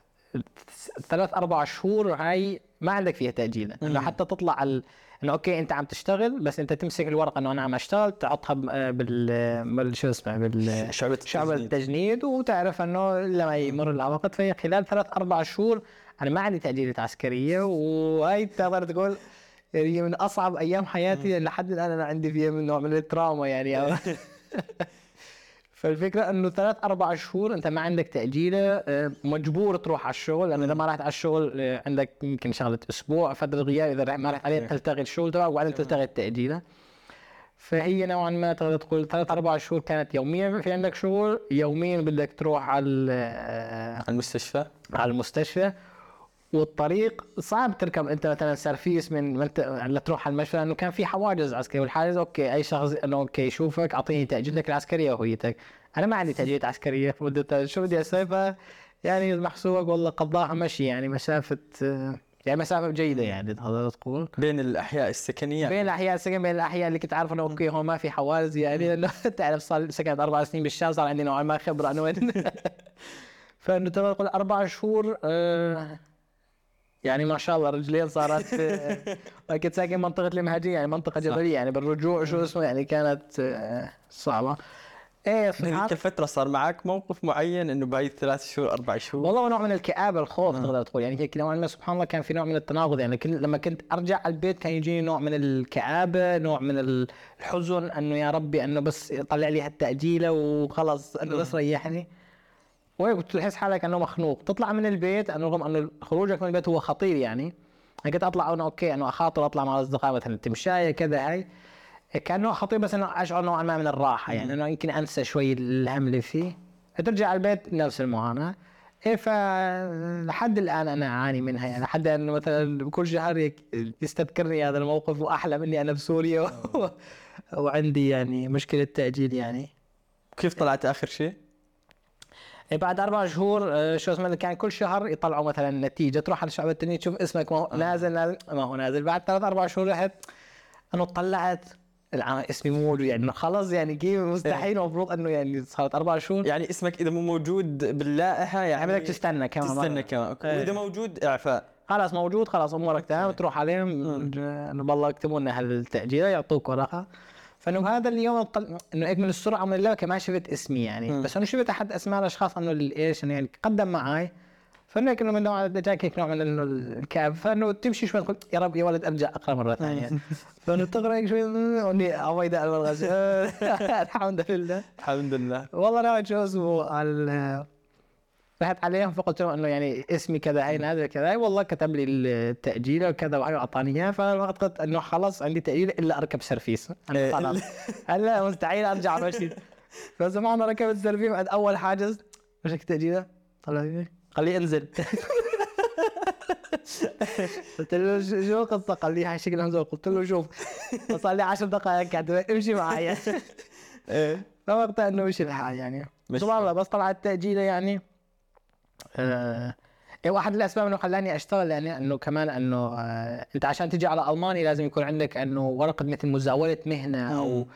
ثلاث أربع شهور هاي ما عندك فيها تأجيل. انه حتى تطلع. إنه okay أنت عم تشتغل بس أنت تمسك الورقة إنه أنا عم أشتغل تحطها آه، بال شو اسمه بال شعبة شعب التجنيد. التجنيد وتعرف إنه لما يمر الوقت فهي خلال ثلاث أربع شهور أنا ما عندي تأجيلات عسكرية وهي تقدر تقول هي من أصعب أيام حياتي لحد الآن أنا عندي فيها من نوع من ال trauma يعني فالفكرة إنه ثلاث أربع شهور أنت ما عندك تأجيلة آه، مجبور تروح على الشغل لأنه إذا ما رحت على الشغل آه، عندك يمكن شغلة أسبوع فتره غياب إذا ما رحت عليه تلتغي الشغل تبعك وبعدين تلتغي التأجيلة. فهي نوعا ما تقدر تقول ثلاث أربع شهور كانت يوميا في عندك شغل يوميا بدك تروح على آه، المستشفى؟ على المستشفى. والطريق صعب تركب انت مثلا سرفيس من لتروح على المشفى لأنه كان في حواجز عسكرية والحاجز okay أي شخص إنه okay يشوفك اعطيني تاجيلتك العسكرية وهويتك أنا ما عندي تاجيلات عسكرية. فمدة شو بدي أسوي يعني محسوبك والله قضاها مشي يعني مسافة يعني مسافة جيدة يعني تقدر تقول. بين الأحياء السكنية. بين الأحياء السكن بين الأحياء اللي كنت عارف إنه أوكي هون ما في حواجز يعني لأنه تعرف صار سكنت أربع سنين بالشام صار عندي نوعا ما خبرة انه وين. فإنه تقدر تقول أربع شهور آه، يعني ما شاء الله رجلين صارت آه، كنت ساكن منطقة المهاجين يعني منطقة جبلية يعني بالرجوع شو اسمه يعني كانت آه، صعبة. إيه سبحان بهذيك الفترة صار معك موقف معين إنه بهاي الثلاث شهور أربع شهور؟ والله نوع من الكآبة الخوف تقدر تقول. يعني هيك نوعا ما سبحان الله كان في نوع من التناقض يعني كل لما كنت أرجع على البيت كان يجيني نوع من الكآبة نوع من الحزن إنه يا ربي إنه بس طلع لي هالتأجيلة وخلص إنه بس ريحني. وهيك تحس حالك إنه مخنوق. تطلع من البيت إنه رغم إنه خروجك من البيت هو خطير يعني. أنا كنت أطلع انه أوكي إنه أخاطر أطلع مع الأصدقاء مثلا تمشاية كذا هاي. كان نوع خطير بس إنه أشعر نوعا ما من الراحة يعني. إنه يمكن أنسى شوي الهم اللي فيه. ترجع على البيت نفس المعاناه إيه ف لحد الآن أنا أعاني منها يعني. لحد إنه مثلا كل شهر يستذكرني هذا الموقف واحلم اني أنا بسوريا و... وعندي يعني مشكلة تأجيل يعني. كيف طلعت آخر شيء؟ إيه بعد أربع شهور آه، شو اسمه كان كل شهر يطلعوا مثلا نتيجة. تروح على شعب التنين تشوف اسمك ما هو نازل نازل. ما هو نازل. بعد ثلاث أربع شهور رحت أنا طلعت. اسمي مو موجود يعني خلص يعني كيف مستحيل المفروض إنه يعني صارت أربع شهور. يعني اسمك إذا مو موجود باللائحة يعني يعني بدك تستنى كمان. تستنى كمان. okay. إيه. وإذا موجود إعفاء. خلاص موجود خلاص أمورك تمام. تروح عليهم. انه والله اكتبوا لنا هالتاجيل يعطوك ورقه فإنه بهذا اليوم طل... إنه من السرعه ومن اللهفه ما شفت اسمي يعني. بس أنا شفت أحد أسماء الأشخاص انه إيش إنه يعني قدم معي فإنه هيك إنه من نوع جاك هيك نوع من انه الكاب فإنه تمشي شوي تقول يا رب يا ولد أرجع أقرأ مرة ثانية. فإنه تقرأ هيك شوي اني عبيدة الحمد لله. الحمد لله. والله أنا شو اسمه ال- رحت عليهم فقلت لهم إنه يعني اسمي كذا هاي نازل كذا. والله كتب لي التأجيل وكذا واعطاني إياه فأنا قلت إنه خلص عندي تأجيل إلا أركب سرفيس إيه. خلاص. هلا مستحيل أرجع مشي فزمان ركبت سرفيس بعد أول حاجز وشك تأجيله. طلع لي. خليه انزل. قلت له شو القصة؟ قال لي هاي شكل انزل قلت له شوف. صار لي 10 دقائق قاعد امشي معي إيه. فوقتها إنه مشي الحال يعني. سبحان الله بس طلعت تأجيلة يعني. آه إيه واحد الأسباب إنه خلاني أشتغل يعني إنه كمان إنه آه أنت عشان تجي على المانيا لازم يكون عندك إنه ورقة مثل مزاولة مهنة أو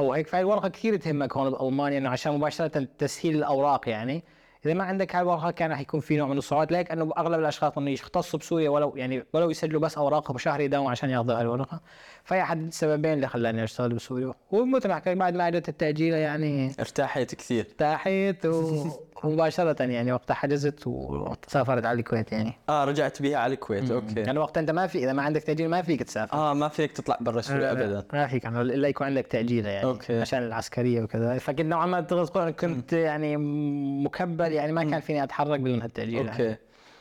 أو هيك. فهي الورقة كثير تهمك هون بألمانيا إنه عشان مباشرة تسهيل الأوراق يعني. إذا ما عندك هاي الورقة كان راح يكون في نوع من الصعوبات. لك إنه أغلب الأشخاص إنه يختصوا بسوريا ولو يعني ولو يسجلوا بس أوراقهم شهر يداوموا عشان ياخذوا هاي الورقة. فهي أحد السببين اللي خلاني أشتغل بسوريا. ومثل ما حكيت بعد ما اجت التاجيله يعني ارتاحيت كثير. ارتاحت و- ومباشرة يعني وقتها حجزت وسافرت على الكويت يعني. آه رجعت بها على الكويت. أوكي. يعني وقتها أنت ما في إذا ما عندك تأجيل ما فيك تسافر. آه ما فيك تطلع برا سوريا ابدا. ما فيك يعني إلا يكون عندك تأجيلة يعني أوكي. عشان العسكرية وكذا. فكنت نوعا ما كنت يعني مكبل يعني ما كان فيني أتحرك بدون هالتأجيل أوكي.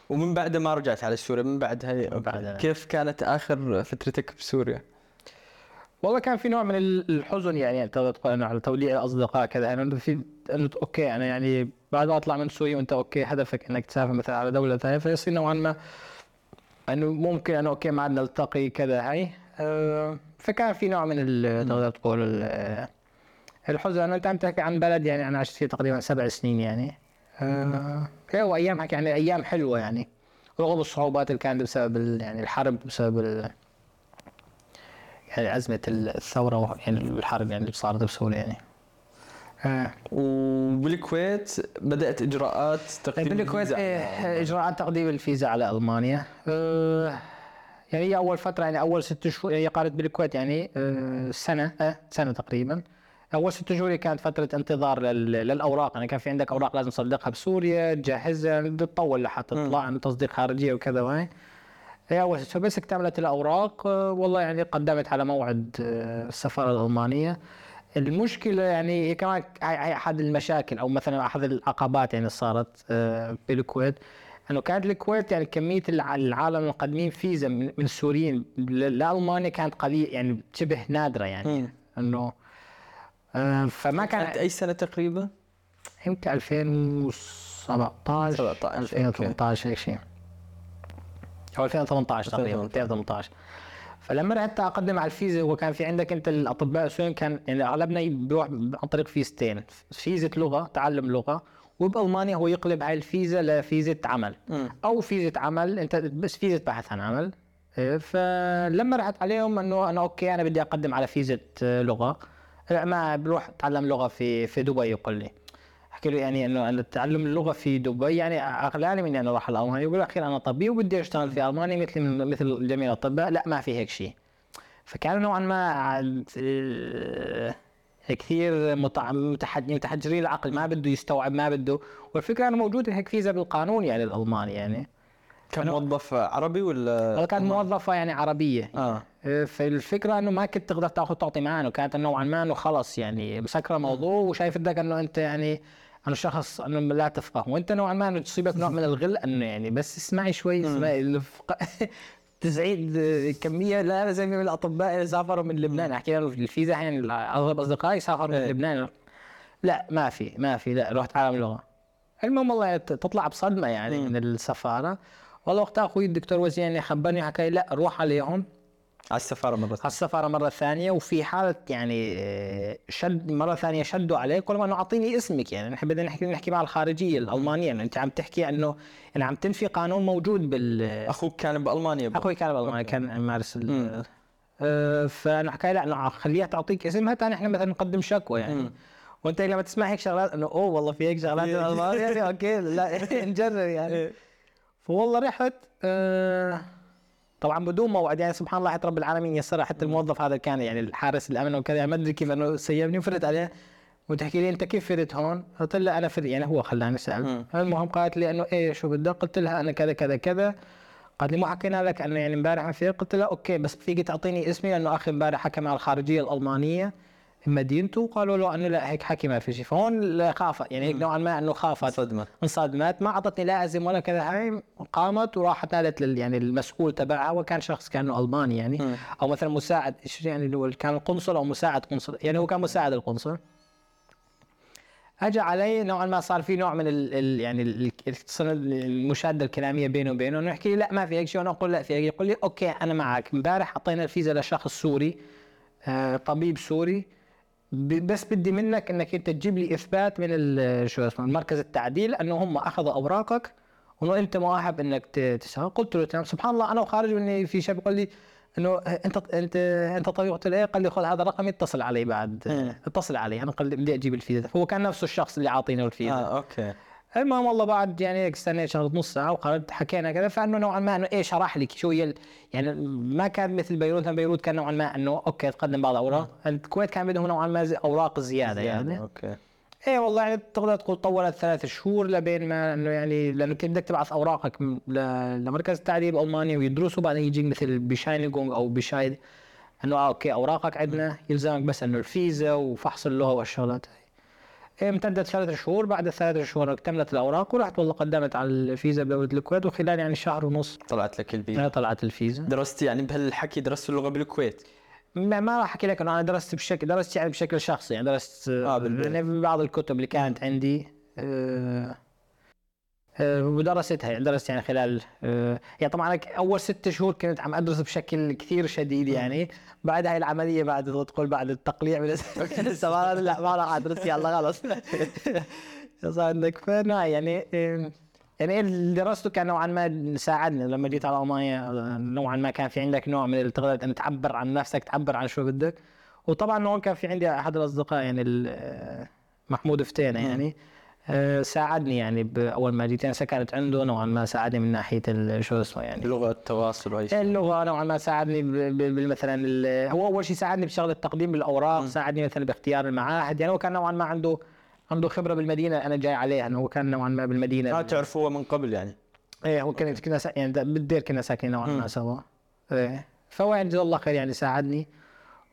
ومن بعد ما رجعت على سوريا من. بعدها. كيف كانت آخر فترتك بسوريا؟ والله كان في نوع من الحزن يعني انه على توديع الاصدقاء كذا. يعني انه في انه أوكي أنا يعني بعد ما أطلع من سوريا وأنت أوكي هدفك إنك تسافر مثلا على دولة ثانية. فيصير نوعا ما إنه ممكن انه أوكي ما عاد نلتقي كذا. هاي أه فكان في نوع من تقدر تقول ال- الحزن. انه أنت عم تحكي عن بلد يعني أنا عشت فيه تقريبا سبع سنين يعني. هو أيام حكي يعني أيام حلوة يعني. رغم الصعوبات اللي كانت بسبب يعني الحرب بسبب يعني أزمة الثورة و- يعني الحرب يعني اللي صارت بسوريا يعني. آه. وبالكويت بدأت إجراءات تقديم بالكويت الفيزا. إيه إجراءات تقديم الفيزا على ألمانيا. آه، يعني هي أول فترة يعني أول ست شهور هي قالت بالكويت يعني آه، سنة آه، سنة تقريبا. أول ست شهور كانت فترة انتظار لل- للأوراق. يعني كان في عندك أوراق لازم تصدقها بسوريا تجهزها تطول لحتى تطلع عن تصديق خارجية وكذا وهي هي بس اكتملت الأوراق. آه، والله يعني قدمت على موعد آه، السفارة الألمانية. المشكلة يعني هي كمان أحد المشاكل أو مثلا أحد العقبات يعني صارت آه، بالكويت. إنه كانت الكويت يعني كمية الع- العالم المقدمين فيزا من السوريين لألمانيا كانت قليل يعني شبه نادرة يعني. إنه فما كانت كان أي سنة تقريبا؟ يمكن 2017 17 2018 هيك شيء. أو 2018 تقريبا 2018. 2018 فلما رحت أقدم على الفيزا وكان في عندك أنت الأطباء السوريين كان يعني أغلبنا بيروح عن طريق فيزتين. فيزا لغة تعلم لغة وبألمانيا هو يقلب هاي الفيزا لفيزا عمل. مم. أو فيزا عمل أنت بس فيزا بحث عن عمل. إيه، فلما رحت عليهم إنه أنا أوكي أنا بدي أقدم على فيزا آه، لغه ما بروح أتعلم لغة في في دبي يقول لي. أحكي له يعني إنه أنا تعلم اللغة في دبي يعني اغلى من إني أروح المانيا يقول أخي أنا طبيب وبدي أشتغل في ألمانيا مثل مثل جميع الأطباء. لا ما في هيك شيء. فكانوا نوعا ما آه، كثير متع- متحج- متحجرين العقل. ما بده يستوعب ما بده. والفكرة انه موجود هيك فيزا بالقانون يعني الألماني يعني. كان موظف عربي ولا؟ كانت موظفة يعني عربية. آه. آه، فالفكرة إنه ما كنت تقدر تأخذ تعطي معاه انه كانت نوعا ما إنه خلص يعني مسكرة الموضوع وشايف بدك إنه أنت يعني انه شخص انه لا تفقه وأنت نوعا ما تصيبك نوع من الغل إنه يعني بس اسمعي شوي اسمعي الفق... تزعيد آه، كمية لا زي من الأطباء اللي سافروا من لبنان. أحكي لهم الفيزا يعني أغلب أصدقائي سافروا من إيه. لبنان. لا ما في ما في لا رحت عالم لغة. المهم والله تطلع بصدمة يعني من السفارة. والله وقتها أخوي الدكتور وزير يعني خبرني حكى لي لا روح عليهم. على السفاره مرة على السفارة مرة ثانية وفي حالة يعني آه، شد مرة ثانية شدوا عليك قالوا إنه أعطيني اسمك يعني نحن بدنا نحكي نحكي مع الخارجية الألمانية يعني أنت عم تحكي إنه يعني عم تنفي قانون موجود بال أخوك كان بألمانيا بقى. أخوي كان بألمانيا كان يمارس ال- آه، فأنا حكى لا إنه خليها تعطيك اسمها ثاني إحنا مثلا نقدم شكوى يعني. وأنت لما تسمع هيك شغلات إنه أوه والله في هيك شغلات بالالمانيا يعني أوكي لا نجرب يعني. فوالله رحت آه طبعا بدون موعد يعني سبحان الله حتى رب العالمين يسرها. حتى الموظف هذا كان يعني الحارس الأمن وكذا. يعني ما أدري كيف أنه سيبني وفتت عليه. وتحكي لي أنت كيف فتت هون؟ قلت لها أنا فتت. يعني هو خلاني أسأل. المهم قالت لي أنه إيه شو بدك؟ قلت لها أنا كذا كذا كذا. قالت لي مو حكينا لك أنه يعني امبارح ما في؟ قلت لها أوكي بس فيك تعطيني اسمي لأنه أخي امبارح حكى مع الخارجية الألمانية. مدينته وقالوا له انه لا هيك حكي ما في شيء. فهون خافت يعني هيك نوعا ما إنه خافت صدمه انصدمت ما أعطتني لا اذن ولا كذا. هاي قامت وراحت نادت لل يعني المسؤول تبعها وكان شخص كانه ألماني يعني. أو مثلا مساعد إيش يعني اللي هو كان القنصل أو مساعد قنصل يعني هو كان مساعد القنصل. اجى علي نوعا ما صار في نوع من ال ال يعني ال- ال- المشادة الكلامية بينه وبينه إنه يحكي لي لا ما في هيك شيء. وأنا أقول لا في هيك يقول لي أوكي أنا معك. امبارح أعطينا الفيزا لشخص سوري آه طبيب سوري. بس بدي منك إنك أنت تجيب لي إثبات من شو اسمه مركز التعديل إنه هم أخذوا أوراقك وإنه أنت مؤهل إنك تشتغل قلت له تمام. سبحان الله أنا وخارج مني في شاب يقول لي إنه أنت انت أنت طبيب قلت له إيه قال لي خذ هذا الرقم اتصل علي بعد. اتصل علي أنا قال لي بدي أجيب الفيزا. هو كان نفسه الشخص اللي عاطيني الفيزا. آه أوكي. المهم والله بعد يعني هيك استنيت شغله نص ساعة وقررت حكينا كذا فأنه نوعا ما أنه إيه شرح لي شو هي يعني ما كان مثل بيروت بيروت كان نوعا ما أنه أوكي تقدم بعض الأوراق الكويت كان بدهم نوعا ما زي أوراق زيادة يعني. أوكي. إيه والله يعني تقدر تقول طولت ثلاث شهور لبين ما أنه يعني لأنه كنت بدك تبعث أوراقك لمركز التعديل الالماني ويدرسوا بعدين يجيك مثل Bescheinigung أو Bescheid أنه آه أوكي أوراقك عندنا يلزمك بس أنه الفيزا وفحص اللغة والشغلات. امتدت ثلاث شهور؟ بعد الثلاث شهور اكتملت الأوراق ورحت والله قدمت على الفيزا بدوله الكويت وخلال يعني شهر ونص طلعت لك الفيزا. طلعت الفيزا. درست يعني بهالحكي درست اللغة بالكويت؟ ما ما راح أحكي لك إنه أنا درست بشكل درست يعني بشكل شخصي يعني درست آه، آه بالبيت. يعني بعض الكتب اللي كانت عندي آه آه، ودرستها يعني درست يعني خلال آه يعني طبعا أنا أول ست شهور كنت عم أدرس بشكل كثير شديد يعني. بعد هاي العملية بعد تقول بعد التقليع من السفارات لا ما راح أدرس يلا خلص. صار عندك. فأنا يعني آه، يعني اللي درسته كان نوعا ما ساعدني. لما جيت على ألمانيا نوعا ما كان في عندك نوع من تقدر أن تعبر عن نفسك تعبر عن شو بدك. وطبعا هون كان في عندي أحد الأصدقاء يعني ال- محمود فتينة يعني. آه، ساعدني يعني باول ما جيت أنا سكنت عنده نوعا ما ساعدني من ناحية شو اسمه يعني. لغه التواصل واي شيء. اللغة نوعا ما ساعدني مثلا هو أول شيء ساعدني بشغله تقديم بالأوراق ساعدني مثلا باختيار المعاهد. يعني هو كان نوعا ما عنده عنده خبرة بالمدينة أنا جاي عليها إنه هو كان نوعا ما بالمدينة. ما تعرفوه من قبل يعني. إيه هو كنا كنا. يعني بالدير كنا ساكنين نوعا ما سوا. إيه. فهو يعني جزاه الله خير يعني ساعدني.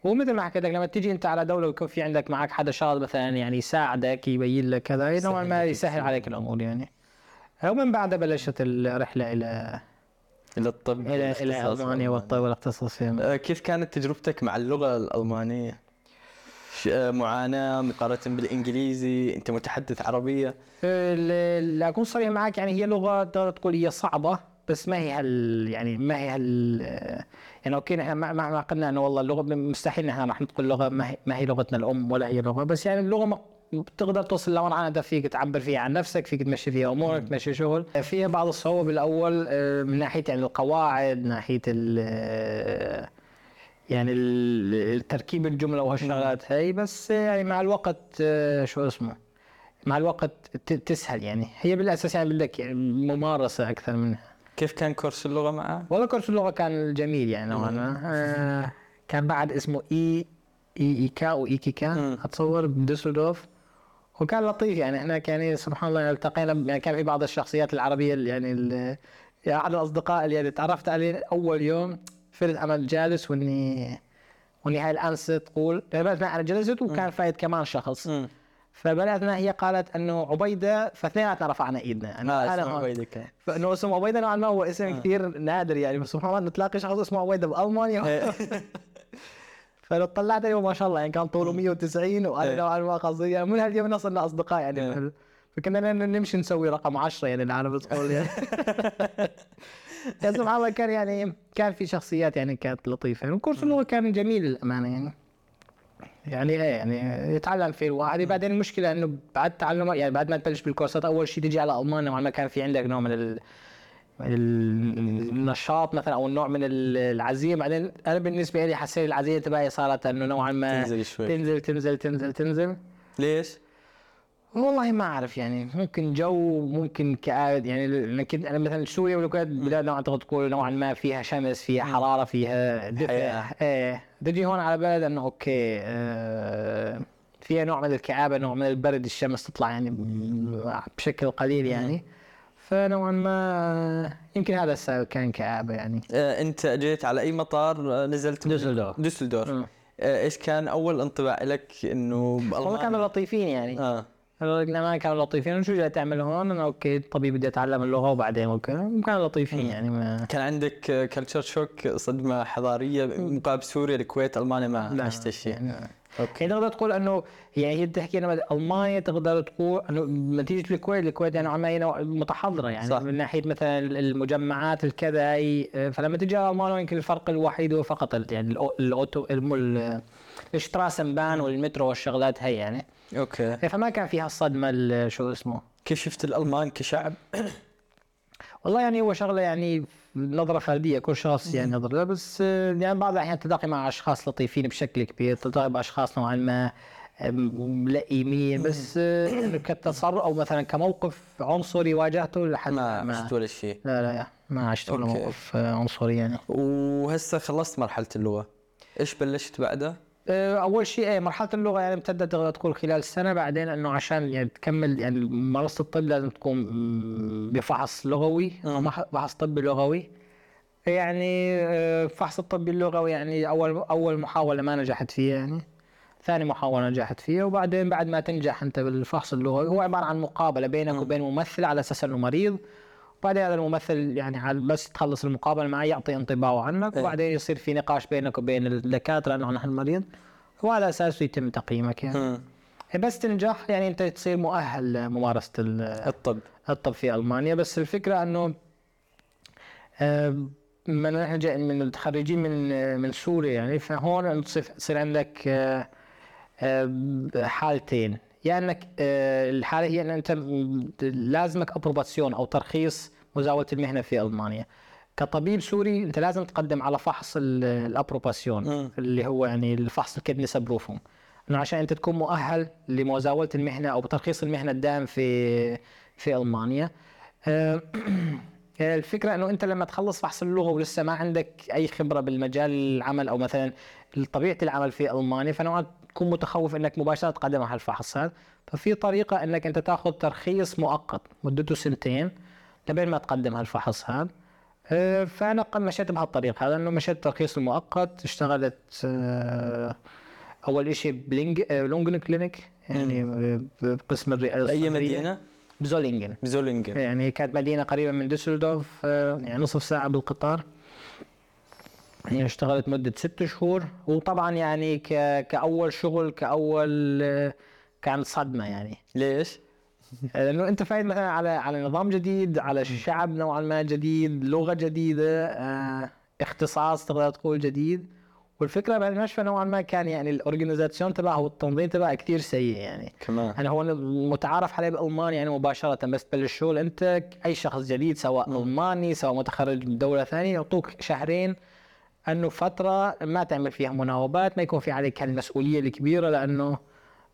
ومثل ما حكيت لك لما تيجي أنت على دولة ويكون في عندك معك حدا شاطر مثلا يعني يساعدك يبين لك كذا نوعا ما يسهل عليك الأمور. يعني. ومن بعدها بلشت الرحلة إلى إلى الطب إلى إلى ألمانيا والطب والاختصاص فيها آه، كيف كانت تجربتك مع اللغة الألمانية؟ ش- آه، معاناة مقارنة بالإنجليزي أنت متحدث عربية؟ ال- لا أكون صريح معك يعني هي لغة تقدر تقول هي صعبة. بس ما هي هال يعني ما هي هال يعني أوكي نحن ما قلنا إنه والله اللغة مستحيل نحن راح ندخل لغه ما هي ما هي لغتنا الأم ولا هي لغة بس يعني اللغة ما بتقدر توصل لمرحله انت فيك تعبر فيها عن نفسك فيك تمشي فيها أمورك تمشي شغل. فيها بعض الصعوبة بالأول آه، من ناحية يعني القواعد ناحية ال يعني تركيب الجملة وهالشغلات هاي بس يعني مع الوقت آه، شو اسمه مع الوقت تسهل يعني. هي بالأساس يعني بدك يعني ممارسة أكثر منها. كيف كان كورس اللغة معه؟ والله كورس اللغة كان جميل يعني نوعا ما. آه، كان معهد اسمه IIK أو IIK مم. أتصور بدوسلدورف. وكان لطيف يعني إحنا كان يعني سبحان الله التقينا يعني كان في بعض الشخصيات العربية اللي يعني ال- يعني أحد الأصدقاء اللي يعني تعرفت عليه أول يوم فرد أنا جالس واني وإني هاي الانسه تقول يعني أنا جلست وكان فايت كمان شخص. مم. فبناتنا هي قالت أنه عبيدة فاثنيناتنا رفعنا إيدنا. أنا اسمه هون. عبيدة كان. فإنه اسم عبيدة نوعا ما هو اسم كثير نادر يعني. بس سبحان الله نتلاقي شخص اسمه عبيدة بألمانيا. فلو طلعت عليه ما شاء الله يعني كان طوله 190 وأنا إيه. نوعا ما قصدي. يعني من هاليوم صرنا اصدقاء إيه. يعني فكنا ن- نمشي نسوي رقم 10 يعني العالم تقول يعني. يعني سبحان الله كان يعني كان في شخصيات يعني كانت لطيفة. يعني وكورس اللغة كان جميل للأمانة يعني. يعني إيه يعني يتعلم فيه الواحد بعدين المشكلة إنه بعد تعلم يعني بعد ما تبلش بالكورسات أول شيء تجي على ألمانيا وعما كان في عندك نوع من ال النشاط مثلا أو النوع من ال- العزيمة بعدين أنا بالنسبة لي حسيت العزيمة تبعي صارت إنه نوعا ما تنزل شوي. تنزل تنزل تنزل تنزل ليش؟ والله ما أعرف يعني ممكن جو ممكن كآبة يعني أنا مثلا سوريا والكويت بلاد نوعا تقدر تقول نوعا ما فيها شمس فيها حرارة فيها دفء. إيه. تجي هون على بلد إنه أوكي آه فيها نوع من الكآبة نوع من البرد الشمس تطلع يعني بشكل قليل يعني. فنوعا ما يمكن هذا السبب كان كآبة يعني. آه أنت جيت على أي مطار آه، نزلت؟ دوسلدورف. دوسلدورف مم. آه إيش كان أول انطباع لك إنه والله؟ كانوا لطيفين يعني. آه. الأمانة كانوا لطيفين شو جاي تعمل هون؟ أنا أوكي طبيب بدي أتعلم اللغة وبعدين أوكي كانوا لطيفين يعني ما كان عندك culture shock صدمة حضارية مقابل سوريا الكويت ألمانيا ما عشت الشيء يعني أوكي. يعني تقدر تقول إنه يعني هي بتحكي إنه ألمانيا تقدر تقول إنه تيجي الكويت الكويت يعني نوع- متحضرة يعني صح. من ناحية مثلا المجمعات الكذا فلما تجي ألمانيا يمكن الفرق الوحيد هو فقط يعني الأوتو الم- ال- ال Straßenbahn والمترو والشغلات هي يعني. أوكي. فما كان فيها الصدمة ال- شو اسمه. كيف شفت الألمان كشعب؟ والله يعني هو شغلة يعني نظرة فردية كل شخص يعني نظرة. بس آه، يعني بعض الأحيان تلتقي مع أشخاص لطيفين بشكل كبير تلتقي بأشخاص نوعا ما آم، لئيمين. بس آه، كتصرف أو مثلا كموقف عنصري واجهته لحد ما ما. عشت ولا شيء. لا لا ما عشت ولا. موقف آه، عنصري يعني. وهسه خلصت مرحلة اللغة. إيش بلشت بعدها؟ آه، أول شيء إيه مرحلة اللغة يعني امتدت تقدر تقول خلال سنة بعدين إنه عشان يعني تكمل يعني ممارسة الطب لازم تقوم مم، بفحص لغوي مح- فحص طبي لغوي. يعني آه، فحص الطبي اللغوي يعني أول أول محاولة ما نجحت فيها يعني. ثاني محاولة نجحت فيها وبعدين بعد ما تنجح أنت بالفحص اللغوي هو عبارة عن مقابلة بينك وبين ممثل على أساس إنه مريض. وبعدين هذا الممثل يعني على بس تخلص المقابلة معه يعطي انطباعه عنك إيه. وبعدين يصير في نقاش بينك وبين الدكاترة انه نحن المريض وعلى اساسه يتم تقييمك يعني. مم. بس تنجح يعني أنت تصير مؤهل لممارسة ال- الطب. الطب في ألمانيا. بس الفكرة إنه من نحن جاي من الخريجين من من سوريا يعني فهون تصير عندك آه، حالتين. يا إنك آه، الحالة هي إن أنت لازمك Approbation أو ترخيص مزاولة المهنة في ألمانيا. كطبيب سوري أنت لازم تقدم على فحص ال- ال Approbation. اللي هو يعني الفحص ال Kenntnisprüfung إنه عشان أنت تكون مؤهل لمزاولة المهنة أو بترخيص المهنة الدائم في في ألمانيا. آه، الفكرة إنه أنت لما تخلص فحص اللغة ولسه ما عندك أي خبرة بالمجال العمل أو مثلا طبيعة العمل في ألمانيا فنوعا تكون متخوف إنك مباشرة تقدم على الفحص هذا ففي طريقة إنك أنت تاخذ ترخيص مؤقت مدته سنتين لبين ما تقدم هالفحص هذا آه، فأنا مشيت بهالطريق هذا إنه مشيت ترخيص المؤقت اشتغلت آه، أول شيء ب Lunge آه، Lungenklinik يعني بقسم الرئة اي مدينة؟ بزولينجن. بزولينجن. يعني كانت مدينة قريبة من دوسلدورف يعني نصف ساعة بالقطار. اشتغلت مدة ست شهور وطبعا يعني ك... كأول شغل كأول كانت صدمة يعني. ليش؟ لأنه أنت فايت مثلا على على نظام جديد على شعب نوعا ما جديد لغة جديدة آه، اختصاص تقدر تقول جديد. والفكرة بهالمشفى نوعا ما كان يعني ال Organisation تبعه والتنظيم تبعه كثير سيء يعني. كمان. يعني هو متعارف عليه بالمانيا يعني مباشرة بس تبلش الشغل أنت اي شخص جديد سواء ألماني سواء متخرج من دولة ثانية يعطوك شهرين أنه فترة ما تعمل فيها مناوبات ما يكون في عليك هالمسؤوليه الكبيرة لأنه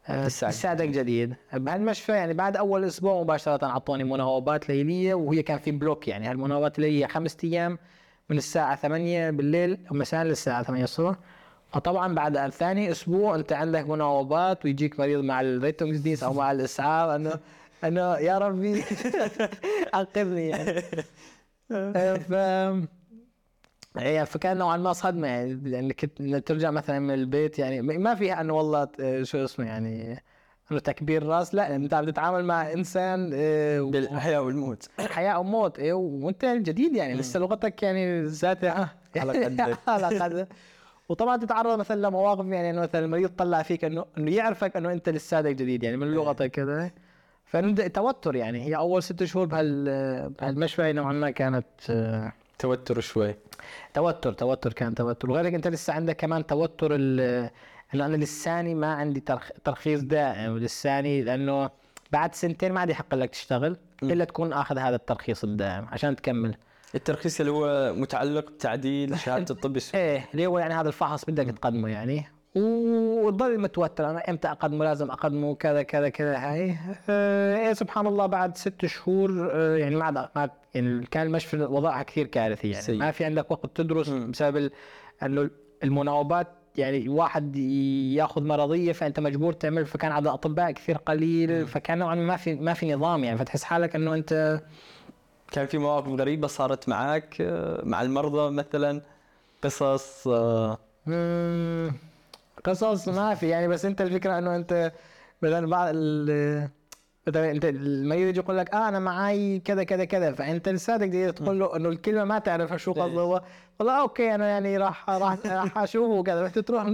آه، تساعد. تساعدك جديد. بهالمشفى يعني بعد أول أسبوع مباشرة أعطوني مناوبات ليلية وهي كان في Block يعني. هالمناوبات اللي هي خمس أيام من الساعة 8 بالليل مساء للساعة 8 الصبح. فطبعا بعد ثاني أسبوع انت عندك مناوبات ويجيك مريض مع ال Rettungs أو مع الاسعاف انه انه يا ربي أنقذني يعني. آه، ف يعني فكان نوعا ما صدمة يعني لأن كنت إنك ترجع مثلا من البيت يعني ما فيها إنه والله شو اسمه يعني إنه تكبير راس لا أنت عم تتعامل مع إنسان و- بالحياة والموت. حياة أو موت إيه وأنت جديد يعني لسه لغتك يعني ذاتها. على قدك. على قدك وطبعا تتعرض مثلا لمواقف يعني إنه مثلا المريض طلع فيك إنه إنه يعرفك إنه أنت لساتك جديد يعني من لغتك كذا توتر يعني هي أول ست شهور بهال بهالمشفى نوعا ما كانت آه، توتر شوي. توتر توتر كان توتر. وغيرك أنت لسه عندك كمان توتر انه أنا لساني ما عندي ترخ... ترخيص دائم. لساني لأنه بعد سنتين ما عاد يحق لك تشتغل إلا تكون آخذ هذا الترخيص الدائم عشان تكمل. الترخيص اللي هو متعلق بتعديل شهادة الطب السوري إيه اللي هو يعني هذا الفحص بدك تقدمه يعني. وتضل متوتر. أنا إمتى اقدمه لازم اقدمه كذا كذا كذا؟ هاي إيه سبحان الله بعد ست شهور آه يعني ما عاد ما يعني كان المشفى وضعها كثير كارثي يعني. سيء. ما في عندك وقت تدرس مم. بسبب إنه المناوبات يعني واحد ياخذ مرضية فأنت مجبور تعمل فكان عدد الاطباء كثير قليل فكان نوعا ما في ما في نظام يعني. فتحس حالك إنه أنت كان في مواقف غريبة صارت معك آه، مع المرضى مثلا؟ قصص آه، قصص ما في يعني بس أنت الفكرة إنه أنت مثلا بعض ال مثلا أنت المريض يجي يقول لك آه أنا معي كذا كذا كذا. فأنت لساتك دي تقول له إنه الكلمة ما تعرفها شو قصده. هو والله okay أنا يعني راح راح راح أشوفه وكذا. بس تروح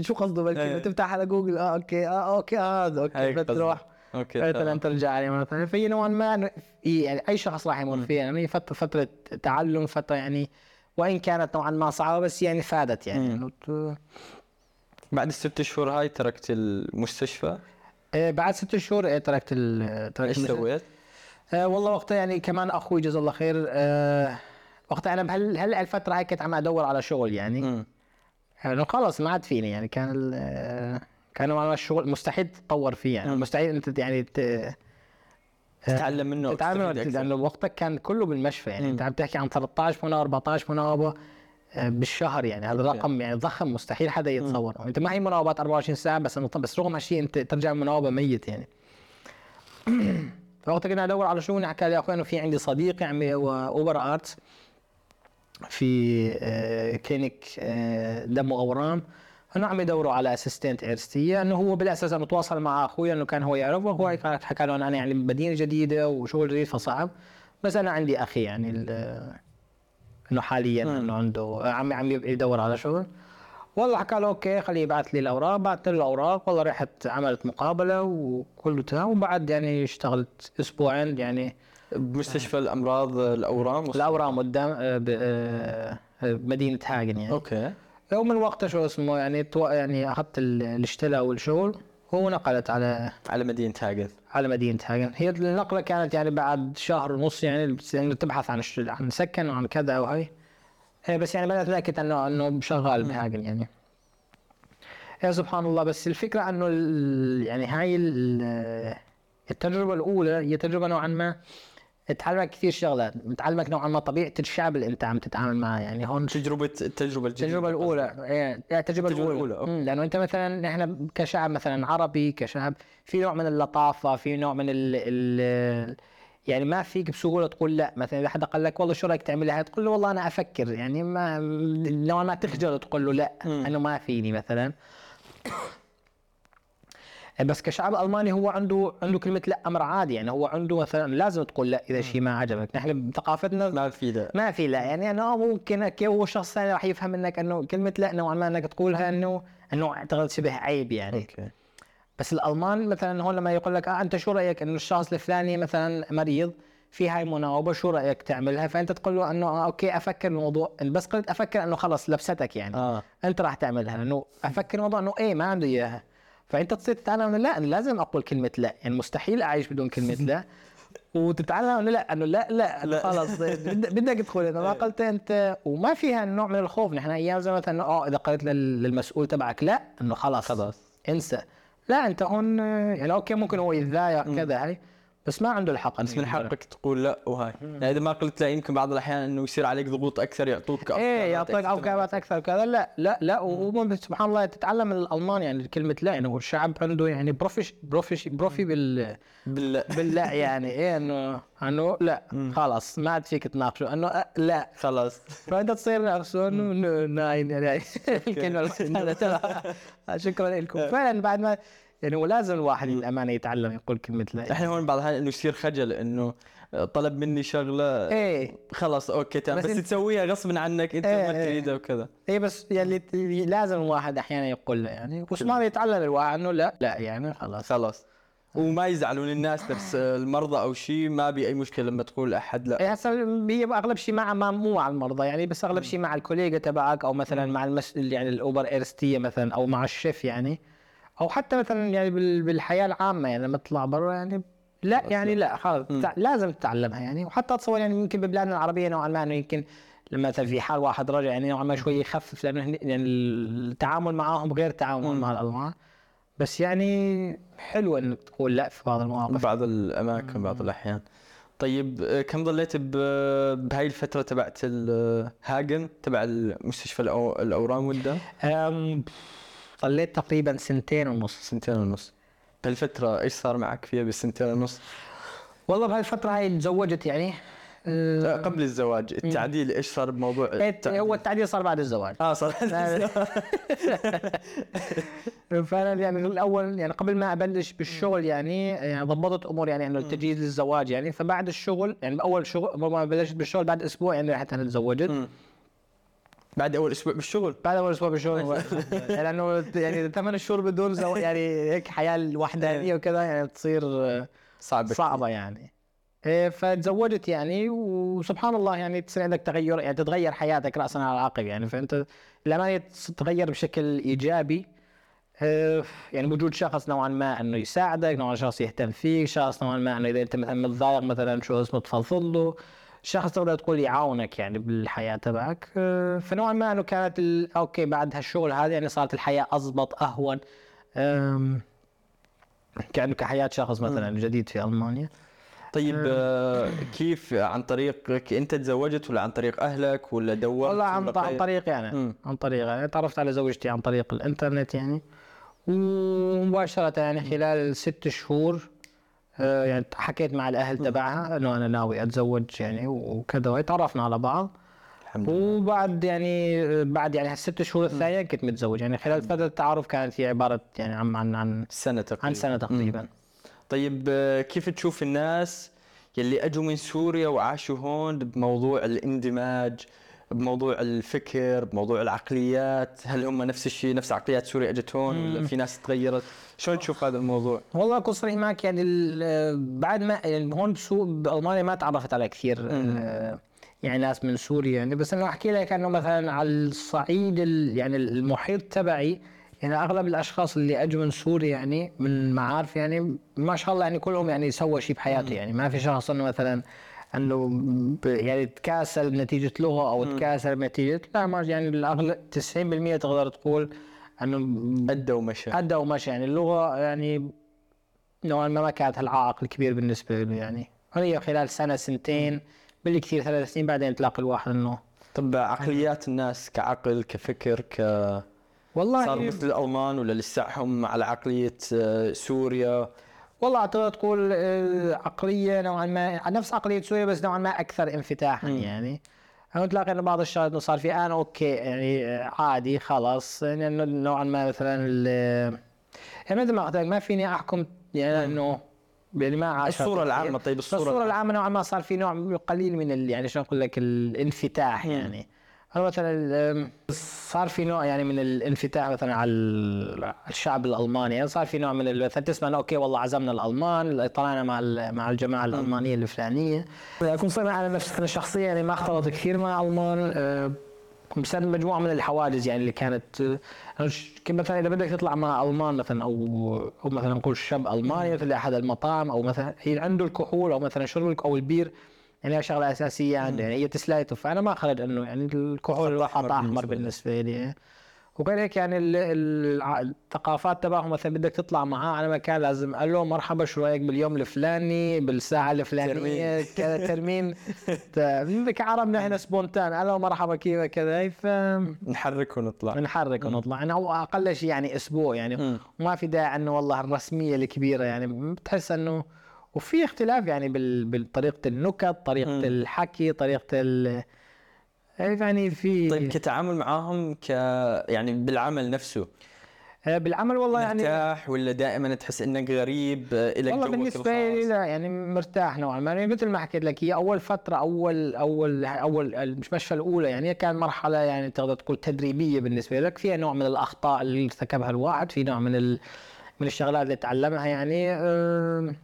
شو قصده بالكلمة. إيه. تفتح على جوجل آه okay آه okay آه هذا okay. هيك قصدك. فتروح okay مثلا تمام. ترجع عليه مرة ثانية. فهي نوعا ما في- يعني أي شخص راح يمر فيها يعني فترة فترة تعلم فترة يعني وإن كانت نوعا ما صعبة بس يعني فادت يعني. بعد الست شهور هاي تركت المستشفى إيه بعد ست شهور إيه تركت ال تركت إيش سويت؟ آه والله وقتها يعني كمان أخوي جزاه الله خير آه وقتها أنا بهال الفترة هاي كنت عم أدور على شغل يعني مم. يعني خلص ما عاد فيني يعني كان كان الشغل مستحيل تتطور فيه يعني. مستحيل أنت يعني ت- تتعلم منه وتستفيد أكثر. لأنه وقتك كان كله بالمشفى يعني مم. أنت عم تحكي عن 13 مناوبه 14 مناوبه بالشهر يعني هذا. رقم يعني ضخم مستحيل حدا يتصوره. انت ما هي مناوبات 24 ساعة بس إنه بس رغم هالشيء أنت ترجع من مناوبة ميت يعني. فوقتها كنا أدور على شغل حكى لي أخوي إنه في عندي صديق يعني هو Oberarzt في آه، Klinik آه، دم وأورام. إنه عم يدوروا على Assistenzärzte إنه هو بالأساس إنه تواصل مع أخوي إنه كان هو يعرفه. هو كان حكى له أنا يعني مدينه جديدة وشغل جديد فصعب. بس أنا عندي أخي يعني إنه حاليا. إنه عنده عم عم يدور على شغل. والله حكى له okay خليه يبعث لي الأوراق. بعثت له الأوراق. والله رحت عملت مقابلة وكله تمام. وبعد يعني اشتغلت أسبوعين يعني. بمستشفى الأمراض الأورام؟ الأورام قدام آه، ب- آه، بمدينه هاجن يعني. okay. ومن وقتها شو اسمه يعني يعني أخذت ال- ال Stelle والشغل. ونقلت على على مدينة هاجن. على مدينة هاجن. هي النقلة كانت يعني بعد شهر ونص يعني يعني تبحث عن عن سكن وعن كذا وهي إيه بس يعني بدأت اتاكد انه إنه شغال بهاجن يعني. يا سبحان الله بس الفكرة إنه ال- يعني هاي ال- التجربة الأولى هي تجربة نوعا ما تعلمك كثير شغلات بتعلمك نوعا ما طبيعه الشعب اللي انت عم تتعامل معه يعني هون تجربه التجربة الجديدة التجربة الأولى يعني التجربة التجربة الأولى. الأولى، لأنه أنت مثلا إحنا كشعب مثلا عربي كشعب في نوع من اللطافة في نوع من ال ال يعني ما فيك بسهولة تقول لا. مثلا إذا حدا قال لك والله شو رأيك تعملها تقول له والله أنا أفكر يعني ما نوعا ما تخجل تقول له لا انه ما فيني مثلا. بس كشعب ألماني هو عنده عنده كلمة لا أمر عادي. يعني هو عنده مثلا لازم تقول لا إذا شيء ما عجبك. نحن بثقافتنا ما في لا. ما في لا. يعني انه ممكن هو شخص ثاني راح يفهم منك إنه كلمة لا نوعا ما إنك تقولها إنه إنه أعتقد شبه عيب يعني. okay. بس الألمان مثلا هون لما يقول لك آه أنت شو رأيك إنه الشخص الفلاني مثلا مريض في هاي مناوبة شو رأيك تعملها؟ فأنت تقول له إنه آه okay أفكر الموضوع. بس قلت أفكر إنه خلص لبستك يعني. آه. أنت راح تعملها. لأنه أفكر الموضوع إنه إيه ما عنده إياها. فأنت تصير تتعلم إنه لا أنا لازم أقول كلمة لا. يعني مستحيل أعيش بدون كلمة لا. وتتعلم إنه لا إنه لا لا, لا. خلص بدك تقول اذا ما قلت أنت. وما فيها نوع من الخوف. نحن أيام زي مثلا آه إذا قلت لل- للمسؤول تبعك لا إنه خلاص خلاص. انسى. لا أنت هون يعني أوكي ممكن هو يتضايق كذا هاي بس ما عنده الحق بس من حقك تقول لا وهاي. يعني إذا ما قلت لا يمكن بعض الأحيان إنه يصير عليك ضغوط أكثر يعطوك إيه يعطيك. افكارات أكثر كذا لا لا لا وهو سبحان الله تتعلم الألمان يعني كلمة لا يعني هو الشعب عنده يعني بروفيش بروفيش بروفي بال بالله باللا يعني إيه انه إنه لا خلاص ما عاد فيك تناقشه إنه أه لا. خلاص. فأنت تصير نفسه انه ناين يعني الكلمة شكرا لكم. فعلا بعد ما يعني هو لازم الواحد للأمانة يتعلم يقول كلمة لا إحنا هون بعض الأحيان إنه يصير خجل إنه طلب مني شغلة إيه. خلاص okay تمام. بس بس, انت- تسويها غصب عنك أنت إيه، ما إيه. تريدها وكذا. إيه بس يعني لازم الواحد أحيانا يقول له يعني بس ما يتعلم الواحد إنه لا لا يعني خلاص. خلاص. وما يزعلون الناس نفس المرضى أو شيء ما بي أي مشكلة لما تقول احد لا. إيه هسه هي أغلب شيء مع ما مو مع المرضى يعني بس أغلب شيء مع ال Kollege تبعك أو مثلا مع المس... يعني ال Oberärzte مثلا أو مع الشيف يعني. أو حتى مثلا يعني بال... بالحياة العامة يعني لما تطلع برا يعني لا يعني لا. خلاص. لازم تتعلمها يعني. وحتى أتصور يعني يمكن ببلادنا العربية نوعا ما إنه يمكن لما مثلا في حال واحد رجع يعني نوعا ما شوي يخفف لأنه يعني التعامل معاهم غير التعامل مع الألمان. بس يعني حلو انك تقول لا في بعض المواقف. بعض الأماكن بعض الأحيان. طيب كم ضليت ب- بهاي الفترة تبعت الهاجن تبع المستشفى الأو- الأورام ضليت تقريبا سنتين ونص. سنتين ونص. بهالفترة إيش صار معك فيها بالسنتين ونص؟ والله بهالفترة هاي تزوجت يعني. لا، قبل الزواج. التعديل إيش صار بموضوع؟ إيه، التعديل؟ هو التعديل صار بعد الزواج. آه صار فأنا يعني الأول يعني قبل ما أبلش بالشغل يعني يعني ضبطت أمور يعني إنه التجهيز للزواج يعني. فبعد الشغل يعني باول شغل ما بلشت بالشغل بعد أسبوع يعني رحت أنا تزوجت. بعد أول أسبوع بالشغل. بعد أول أسبوع بالشغل. لأنه يعني ثمان شهور بدون زواج يعني هيك حياة وحدانيه وكذا يعني تصير صعب صعبة يعني. إيه، فتزوجت يعني وسبحان الله يعني تصير عندك تغير يعني تتغير حياتك راسا على عقب يعني. فأنت الامانه تتغير بشكل إيجابي إيه، يعني وجود شخص نوعا ما إنه يساعدك نوعا شخص يهتم فيك شخص نوعا ما إنه إذا أنت مثلا متضايق مثلا شو اسمه تفضفض له. شخص تقدر تقول يعاونك يعني بالحياة تبعك إيه، فنوعا ما انه كانت. أوكي بعد هالشغل هذا يعني صارت الحياة أضبط أهون كأنه كحياة شخص مثلا جديد في ألمانيا طيب آه، كيف عن طريقك أنت تزوجت ولا عن طريق أهلك ولا دورت والله عن؟ طريق يعني مم. عن طريق يعني تعرفت على زوجتي عن طريق الإنترنت يعني ومباشرة يعني خلال ست شهور آه، يعني حكيت مع الأهل تبعها إنه أنا ناوي أتزوج يعني وكذا وتعرفنا على بعض. الحمد لله. وبعد يعني آه، بعد يعني هالست شهور الثانية كنت متزوج. يعني خلال فترة التعارف كانت هي عبارة يعني عن عن عن, سنة تقريبا. عن سنة تقريبا. طيب آه، كيف تشوف الناس يلي أجوا من سوريا وعاشوا هون بموضوع الاندماج بموضوع الفكر بموضوع العقليات هل هم نفس الشيء نفس عقليات سوريا اجت هون ولا في ناس تغيرت؟ شلون تشوف هذا الموضوع؟ والله أكون صريح معك يعني ال- بعد ما يعني هون بسوق بالمانيا ما تعرفت على كثير آه، يعني ناس من سوريا يعني بس أنا أحكي لك إنه مثلا على الصعيد ال- يعني المحيط تبعي يعني أغلب الأشخاص اللي أجوا من سوريا يعني من معارف يعني ما شاء الله يعني كلهم يعني سوى شيء بحياته يعني ما في شخص إنه مثلا أنه يعني تكاسل نتيجة لغه أو تكاسل نتيجه لا ما يعني الاغلب 90% تقدر تقول أنه ادى ومشى ادى ومشى يعني اللغة يعني نوعا ما ما كانت العائق الكبير بالنسبة له يعني. هي خلال سنة سنتين بالكثير ثلاث سنين بعدين تلاقي الواحد إنه طب عقليات الناس كعقل كفكر ك والله صار مثل الألمان ولا لساتهم على عقلية آه، سوريا؟ والله أعتقد تقول آه، عقلية نوعا ما نفس عقلية سوريا بس نوعا ما أكثر انفتاحا يعني. أنا تلاقي انه بعض الشغلات انه صار في أنا okay يعني آه، عادي خلاص. يعني نوعا ما مثلا ال- يعني مثل ما قلت ما فيني أحكم يعني إنه يعني ما عاش الصورة العامة طيب الصورة, الصورة العامة. نوعا ما صار في نوع قليل من ال يعني شو أقول لك الانفتاح يعني. أنا مثلا صار في نوع يعني من الانفتاح مثلا على ال- على الشعب الألماني؟ يعني صار في نوع من مثلا تسمع إنه okay والله عزمنا الألمان طلعنا مع مع الجماعة الألمانية الفلانية. أكون صريح على نفسي أنا شخصيا يعني ما اختلطت كثير مع الألمان أه، بسبب مجموعة من الحواجز يعني اللي كانت كنت مثلا إذا بدك تطلع مع ألمان مثلا أو أو مثلا نقول شاب ألماني مثل احد المطاعم أو مثلا هي عنده الكحول أو مثلا شرب أو البير يعني شغلة أساسية عنده يعني هي تسلايته فانا ما خرج انه يعني الكحول خط احمر بالنسبة بالنسبة لي وغير هيك يعني ال- ال- الثقافات تبعهم مثلا بدك تطلع معاه على مكان لازم له مرحبا شو رأيك باليوم الفلاني بالساعة الفلانية. كذا ترمين. ت- كعربنا هنا سبونتان له مرحبا كيف كذا ف نحرك ونطلع. نحرك ونطلع. يعني هو أقل شيء يعني أسبوع يعني. وما في داعي إنه والله الرسمية الكبيرة يعني بتحس إنه وفي اختلاف يعني بطريقه النكت طريقة مم. الحكي طريقة ال يعني في طيب كتعامل معاهم ك يعني بالعمل نفسه آه، بالعمل والله يعني مرتاح ولا دائما تحس إنك غريب آه، لك والله جوك بالنسبة لي؟ لا يعني مرتاح نوعا ما يعني مثل ما حكيت لك هي أول فترة أول أول أول المستشفى الأولى يعني كان مرحلة يعني تقدر تقول تدريبية بالنسبة لك فيها نوع من الأخطاء اللي ارتكبها الواحد في نوع من ال من الشغلات اللي تعلمها يعني آم،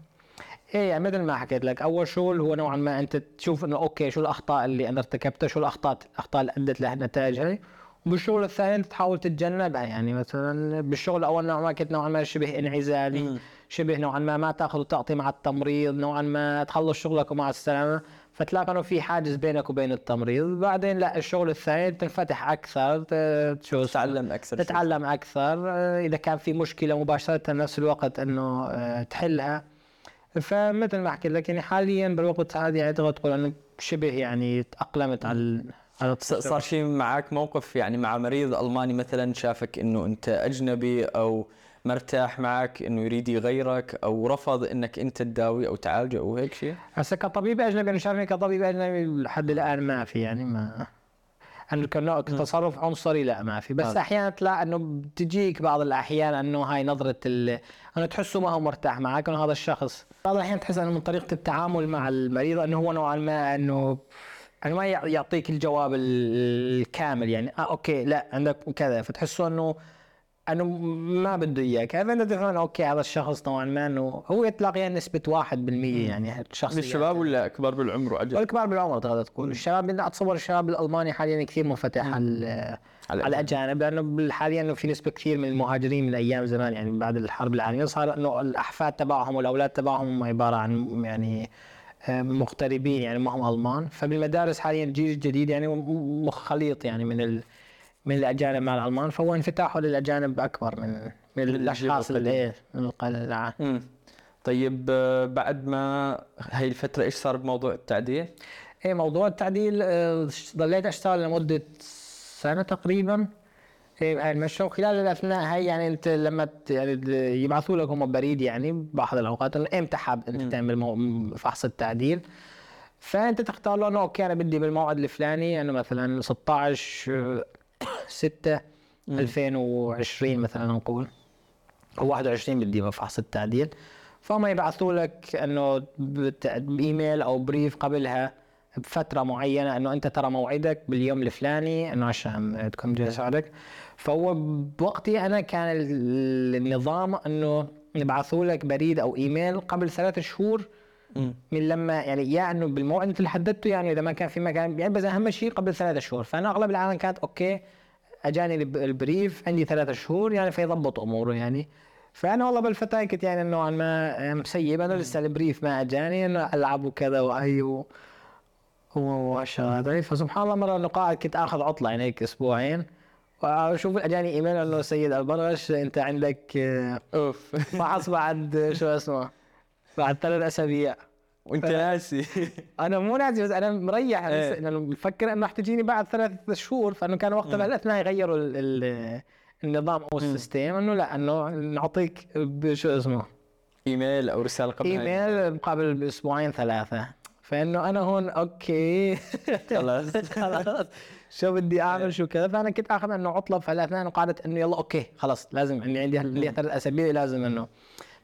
إيه يعني مثل ما حكيت لك أول شغل هو نوعا ما أنت تشوف إنه أوكي شو الأخطاء اللي أنا ارتكبتها شو الأخطاء الاخطاء اللي ادت لهالنتائج هاي وبالشغل الثاني تحاول تتجنبها يعني مثلا بالشغل الأول نوعا ما كنت نوعا ما شبه انعزالي. شبه نوعا ما ما تأخذ وتعطي مع التمريض نوعا ما تخلص شغلك ومع السلامة فتلاقي إنه في حاجز بينك وبين التمريض بعدين لا الشغل الثاني تنفتح أكثر شو؟ تتعلم أكثر. تتعلم أكثر إذا كان في مشكلة مباشرة نفس الوقت إنه آه، تحلها فمثل ما حكيت لك يعني حاليا بالوقت هذا يعني تقدر تقول انه شبه يعني تأقلمت على على صار شيء معك موقف يعني مع مريض ألماني مثلا شافك إنه أنت أجنبي أو مرتاح معك إنه يريد يغيرك أو رفض إنك أنت تداوي أو تعالجه أو هيك شيء هسه كطبيب أجنبي أنا شايفني كطبيب أجنبي لحد الآن ما في يعني ما أنه كنوع تصرف عنصري لا ما في. بس هذا. أحيانا تلاقي أنه بتجيك بعض الأحيان أنه هاي نظرة ال... أنه تحسه ما هو مرتاح معك أنه هذا الشخص. بعض الأحيان تحس أنه من طريقة التعامل مع المريض أنه هو نوعا ما أنه أنه ما يع- يعطيك الجواب ال- الكامل يعني آه أوكي لا عندك كذا. فتحسه أنه انه ما بده إياك. هذا إنه أوكي هذا الشخص نوعا ما إنه هو تلاقيها نسبة 1% يعني الشخص من الشباب ولا كبار بالعمر وعجل والكبار بالعمر تقدر تقول. الشباب بدنا أتصور الشباب الألماني حاليا كثير منفتح على على الأجانب. لأنه حاليا إنه في نسبة كثير من المهاجرين من أيام زمان يعني بعد الحرب العالمية صار إنه الأحفاد تبعهم والأولاد تبعهم هم عباره عن يعني آه، مغتربين يعني ما هم ألمان. فبالمدارس حاليا الجيل الجديد يعني مخليط يعني من ال من الأجانب مع الألمان فهو انفتاحه للأجانب أكبر من من الأشخاص اللي إيه، من القلعه مم. طيب آه، بعد ما هي الفترة إيش صار بموضوع التعديل؟ إيه موضوع التعديل آه، ضليت أشتغل لمدة سنة تقريبا. إيه هاي المشروع خلال الأثناء هاي يعني أنت لما يعني يبعثوا لك هم بريد يعني بعض الأوقات إمتى حاب أنت تعمل فحص التعديل. فأنت تختار له انه okay أنا بدي بالموعد الفلاني انه مثلا 16 6 2020 مثلا نقول. أو 21 بدي بفحص التعديل فهم يبعثوا لك إنه بايميل أو Brief قبلها بفترة معينة إنه أنت ترى موعدك باليوم الفلاني إنه عشان تكون عليك. فهو بوقتي أنا كان ال- النظام إنه يبعثوا لك بريد أو إيميل قبل ثلاث شهور. من لما يعني يا إنه بالموعد اللي حددته يعني إذا ما كان في مكان يعني بس أهم شيء قبل ثلاثة شهور. فأنا أغلب العالم كانت okay أجاني الب- ال Brief عندي ثلاثة شهور يعني فيضبط أموره يعني. فأنا والله بالفترة كنت يعني نوعا ما مسيب أنا لسه ال Brief ما أجاني إنه ألعب وكذا وهي و... و- وهالشغلات هاي فسبحان الله مرة انه قاعد كنت آخذ عطلة يعني هيك أسبوعين. وأشوف أجاني إيميل إنه سيد البرغش أنت عندك أوف. فحص بعد شو اسمه بعد ثلاث أسابيع. وانت ناسي. أنا مو ناسي بس أنا مريح إيه. أنا مفكر إنه راح تجيني بعد ثلاث شهور فإنه كان وقتها بالاثناء يغيروا ال ال النظام أو ال system إنه لا إنه نعطيك بشو اسمه؟ إيميل أو رسالة قبل إيميل قبل بأسبوعين ثلاثة. فإنه أنا هون okay. خلاص. خلاص. شو بدي أعمل شو كذا. فأنا كنت آخذ إنه عطلة في الاثنين وقعدت إنه يلا okay خلاص لازم إني عندي لي ثلاث أسابيع لازم إنه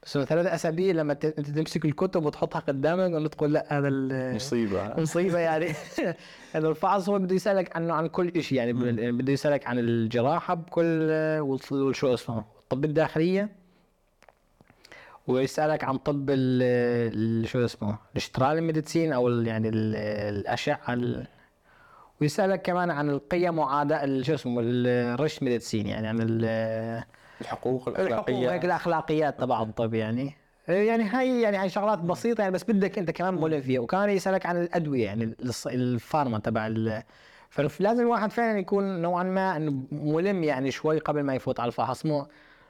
بس ثلاث أسابيع لما أنت تمسك الكتب وتحطها قدامك انه تقول لا هذا مصيبة. مصيبة يعني. انه الفحص هو بده يسألك عنه عن كل شيء يعني بال- بده يسألك عن الجراحة بكل والشو اسمه الطب الداخلية ويسألك عن طب ال شو اسمه ال Strahlenmedizin أو ال- يعني ال- الأشعة ال- ويسألك كمان عن القيم وعادات شو اسمه ال Rechtsmedizin يعني عن ال- الحقوق الحقوق الأخلاقية. الأخلاقيات تبع الطب يعني. يعني هاي يعني هاي شغلات بسيطة يعني بس بدك أنت كمان ملم فيها. وكمان يسألك عن الأدوية يعني الفارما تبع فلازم الواحد فعلا يكون نوعا ما إنه ملم يعني شوي قبل ما يفوت على الفحص. مو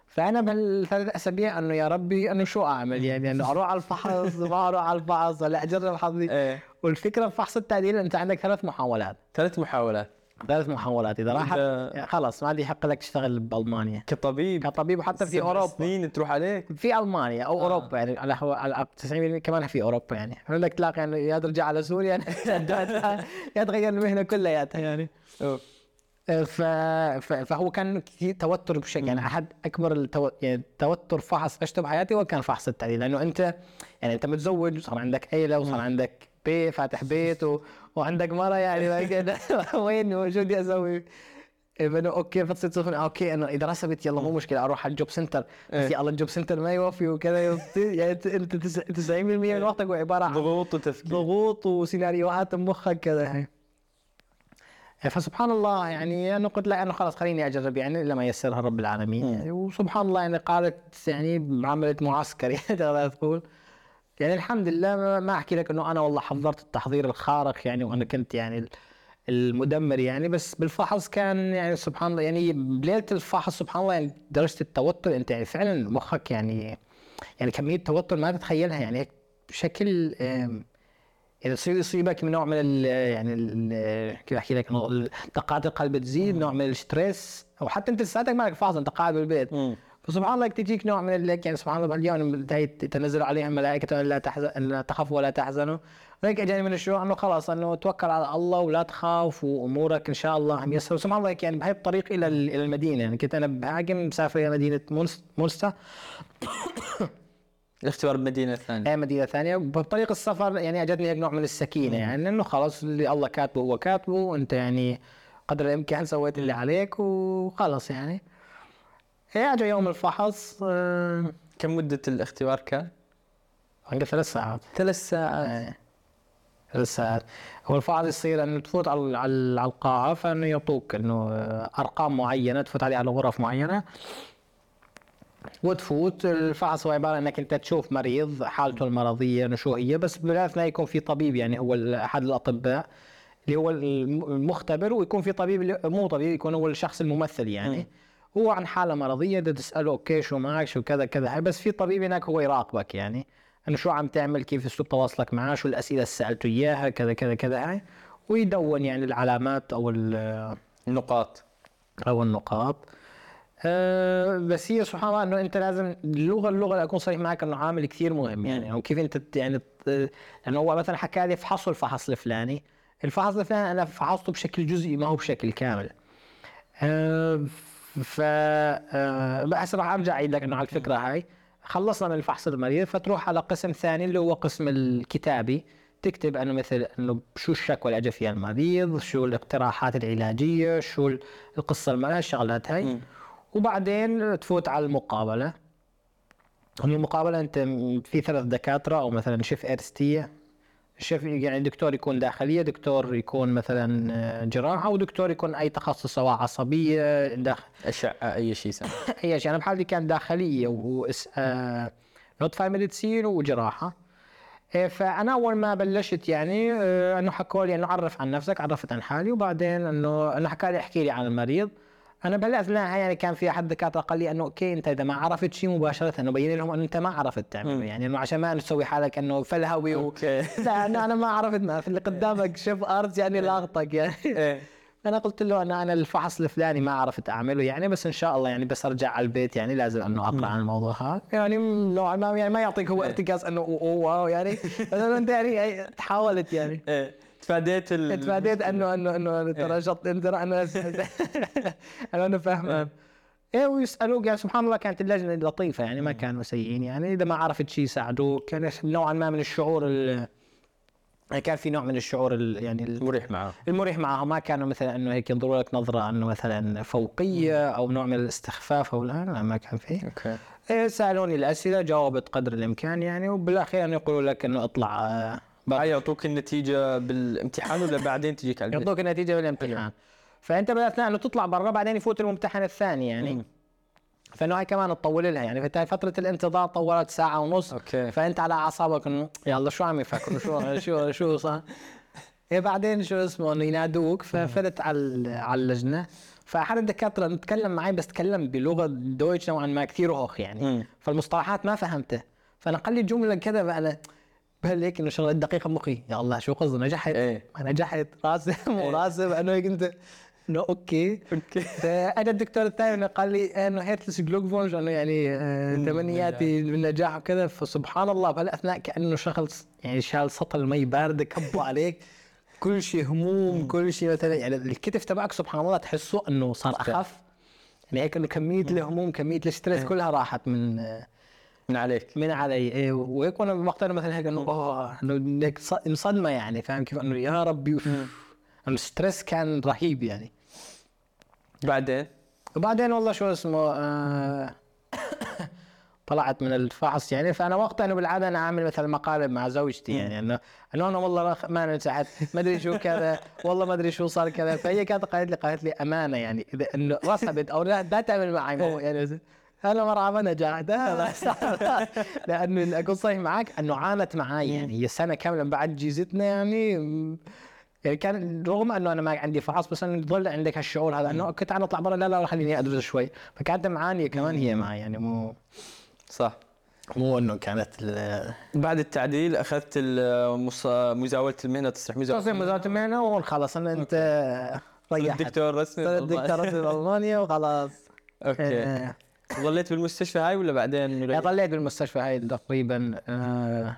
فأنا بهالثلاث أسابيع إنه يا ربي إنه شو أعمل يعني؟ إنه أروح على الفحص ما أروح على الفحص ولا أجرب حظي إيه. والفكرة في فحص التعديل إنت عندك ثلاث محاولات. ثلاث محاولات. ثلاث محاولات. إذا راحت يعني خلص ما عاد يحق لك تشتغل بألمانيا. كطبيب. كطبيب وحتى في أوروبا. سنين تروح عليك؟ في ألمانيا أو آه. أوروبا يعني على هو على 90% كمان في أوروبا يعني. يقول لك تلاقي يعني يا ترجع على سوريا؟ يا تغير المهنة كلياتها يعني. أوف. ف... ف... فهو كان كثير توتر بشكل يعني أحد أكبر التو... يعني توتر فحص عشته بحياتي هو كان فحص التعديل لأنه أنت يعني أنت متزوج وصار عندك عيلة وصار عندك بيت فاتح بيت و... وعندك مرة يعني وين شو بدي أسوي؟ فانه okay فتصير تصير okay أنا إذا رسبت يلا مو مشكلة أروح على ال Jobcenter. بس إيه. يا الله ال Jobcenter ما يوفي وكذا. يعني انت إنت تس- 90% من وقتك هو عبارة عن ضغوط وتفكير. ضغوط وسيناريوهات بمخك كذا. هي فسبحان الله يعني أنا قلت لا انه خلاص خليني أجرب يعني إلا ما يسرها رب العالمين. يعني وسبحان الله يعني قالت يعني عملت معسكر يعني تقدر تقول يعني الحمد لله ما- أحكي لك إنه أنا والله حضرت التحضير الخارق يعني وأنا كنت يعني ال- المدمر يعني بس بالفحص كان يعني سبحان الله يعني بليلة الفحص سبحان الله يعني درجة التوتر أنت يعني فعلا مخك يعني يعني كمية توتر ما تتخيلها يعني بشكل يعني يصير يصيبك من نوع من ال يعني ال كيف أحكي لك دقات القلب تزيد نوع من الستريس أو حتى أنت لساتك مالك فاصل أنت قاعد بالبيت. فسبحان الله تجيك نوع من يعني سبحان الله اليوم تنزل عليهم ملائكة لا تحزن لا تخافوا ولا تحزنوا. هيك اجاني من الشعور إنه خلاص إنه توكل على الله ولا تخاف وأمورك إن شاء الله ميسر وسبحان الله يعني بهي الطريق إلى ال- إلى المدينة. يعني كنت أنا بهاجم مسافر إلى مدينة مونس- مونستر. الاختبار بمدينة ثانية. هي مدينة ثانية. بطريق السفر يعني اجتني هيك نوع من السكينة. يعني إنه خلاص اللي الله كاتبه هو كاتبه وأنت يعني قدر الإمكان سويت اللي عليك وخلص يعني. اجى يوم الفحص آه، كم مدة الاختبار كان؟ عندي ثلاث ساعات. ثلاث ساعات. إيه. ثلاث ساعات. هو الفحص يصير إنه تفوت على على على القاعه فانه يعطوك إنه آه، أرقام معينة تفوت عليها على غرف معينة. وتفوت. الفحص هو عبارة إنك أنت تشوف مريض حالته المرضية إنه شو هي بس بالاثناء يكون في طبيب يعني هو أحد الأطباء اللي هو الم- المختبر ويكون في طبيب اللي- مو طبيب يكون هو الشخص الممثل يعني. هو عن حالة مرضية بدك تسأله okay شو معك شو كذا كذا هاي بس في طبيب هناك هو يراقبك يعني. أنه شو عم تعمل كيف أسلوب تواصلك معاه شو الاسئله اللي سألته إياها كذا كذا كذا هاي ويدون يعني العلامات أو ال- النقاط. أو النقاط. أه بس هي سبحان الله إنه أنت لازم اللغة اللغة أكون صريح معك إنه عامل كثير مهم يعني. أو كيف أنت يعني لأنه هو مثلا حكى لي افحصوا الفحص الفلاني الفحص الفلاني أنا فحصته بشكل جزئي ما هو بشكل كامل. أه ف بس راح أرجع اعيد لك انه على الفكرة هاي. خلصنا من الفحص المريض فتروح على قسم ثاني اللي هو قسم الكتابي. تكتب أنه مثل أنه شو الشكوى اللي اجى فيها المريض شو الاقتراحات العلاجية شو القصة الماليه الشغلات هاي. وبعدين تفوت على المقابلة. المقابلة أنت في ثلاث دكاترة أو مثلا Chefärzte Chef يعني دكتور يكون داخلية دكتور يكون مثلا آه، جراحه ودكتور يكون أي تخصص سواء عصبية داخل اشعه أي شيء. أي شيء. أنا بحالتي كان داخلية وس... آه... Notfallmedizin وجراحة. إيه، فأنا أول ما بلشت يعني آه، أنه حكوا لي أنه عرف عن نفسك عرفت عن حالي وبعدين أنه أنه حكى لي أحكي لي عن المريض. أنا بالاثناء يعني كان في أحد الدكاتره قال لي أنه okay أنت إذا ما عرفت شيء مباشرة أنه بين لهم أنه أنت ما عرفت تعمله يعني إنه عشان ما تسوي حالك أنه فلهوي و... okay. لا أنا أنا ما عرفت ما في اللي قدامك Chefarzt يعني لاغطك يعني. إيه. أنا قلت له أنا أنا الفحص الفلاني ما عرفت أعمله يعني بس إن شاء الله يعني بس أرجع على البيت يعني لازم أنه أقرأ عن الموضوع هذا. يعني نوعا ما يعني ما يعطيك هو ارتكاز أنه wow يعني. أنت يعني تحاولت يعني. تفاديت ال... تفاديت انه انه انه انت أنا أنا فاهم إيه ويسألوك يعني سبحان الله كانت اللجنة لطيفة يعني ما كانوا سيئين. يعني إذا ما عرفت شيء يساعدوك كان نوعا ما من الشعور ال- كان في نوع من الشعور ال- يعني ال- مريح معاه المريح معهم ما كانوا مثلا إنه هيك ينظروا لك نظرة إنه مثلا فوقية أو نوع من الاستخفاف أو لا لا ما كان فيه. أوكي. إيه سألوني الأسئلة جاوبت قدر الإمكان يعني وبالأخير انه يقولوا لك إنه اطلع بقى. هاي يعطوك النتيجة بالامتحان ولا بعدين تجيك على البيت؟ يعطوك النتيجة بالامتحان. فأنت بالاثناء انه تطلع برا بعدين يفوت الممتحن الثاني يعني. مم. فإنه هاي كمان تطول لها يعني. فأنت فترة الانتظار طولت ساعة ونص. okay. فأنت على أعصابك إنه يلا شو عم يفكروا؟ شو شو شو صار؟ إيه بعدين شو اسمه إنه ينادوك. ففلت على على اللجنة. فأحد الدكاترة تكلم معي بس تكلم بلغة Deutsch نوعا ما كثير هوخ يعني. فالمصطلحات ما فهمته. فانا قال لي جملة كذا بهالهيك إنه شغلة دقيقة بمخي يا الله شو قصده؟ نجحت. إيه. ما نجحت. راسم وراسم. انه هيك أنت. إنه okay. okay. فاجى الدكتور الثاني قال لي إنه Herzlichen Glückwunsch انه يعني آه، تمنياتي بالنجاح وكذا. فسبحان الله بهالاثناء كأنه شخص يعني شال سطل مي بارده كبوا عليك. كل شيء هموم كل شيء مثلا. يعني الكتف تبعك سبحان الله تحسه إنه صار أخف. يعني هيك إنه كمية الهموم كمية ال stress كلها راحت من آه، من عليك. من علي إيه وهيك وأنا بقتنع مثلا هيك إنه أوه إنه انصدمه يعني فاهم كيف؟ إنه يا ربي إنه ال stress كان رهيب يعني. بعدين؟ وبعدين والله شو اسمه آه طلعت من الفحص يعني. فأنا وقتها إنه بالعادة أنا اعمل مثلا مقالب مع زوجتي يعني إنه إنه أنا والله رخ- ما نجحت ما أدري شو كذا والله ما أدري شو صار كذا. فهي كانت قالت لي قالت لي أمانة يعني إذا إنه رسبت أو لا لا تعمل معي يعني. أنا مرة ما نجحت لا لا لأنه اكون صريح معك إنه عانت معي يعني هي سنة كاملة بعد جيزتنا يعني يعني كان رغم إنه أنا ما عندي فحص بس انه يظل عندك هالشعور هذا إنه كنت أنا أطلع برا لا لا خليني أدرس شوي. فكانت معانيه كمان هي معي يعني مو صح. مو إنه كانت ال- بعد التعديل أخذت المص... مزاولة المهنة تصريح تصير مزاولة مزارة المهنة وهون خلص أنا انت ريحت. الدكتور رسمي دكتور رسمي بالمانيا وخلاص. okay. آه، ظليت بالمستشفى هاي ولا بعدين ظليت بالمستشفى هاي تقريبا آه،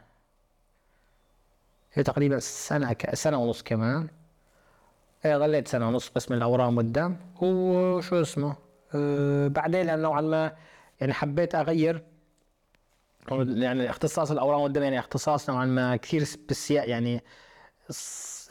هي تقريبا سنة. سنة ونص كمان. إيه ظليت سنة ونص قسم الأورام والدم. وشو اسمه؟ آه، بعدين لأن نوعا ما يعني حبيت أغير. يعني اختصاص الأورام والدم يعني اختصاص نوعا ما كثير speziell يعني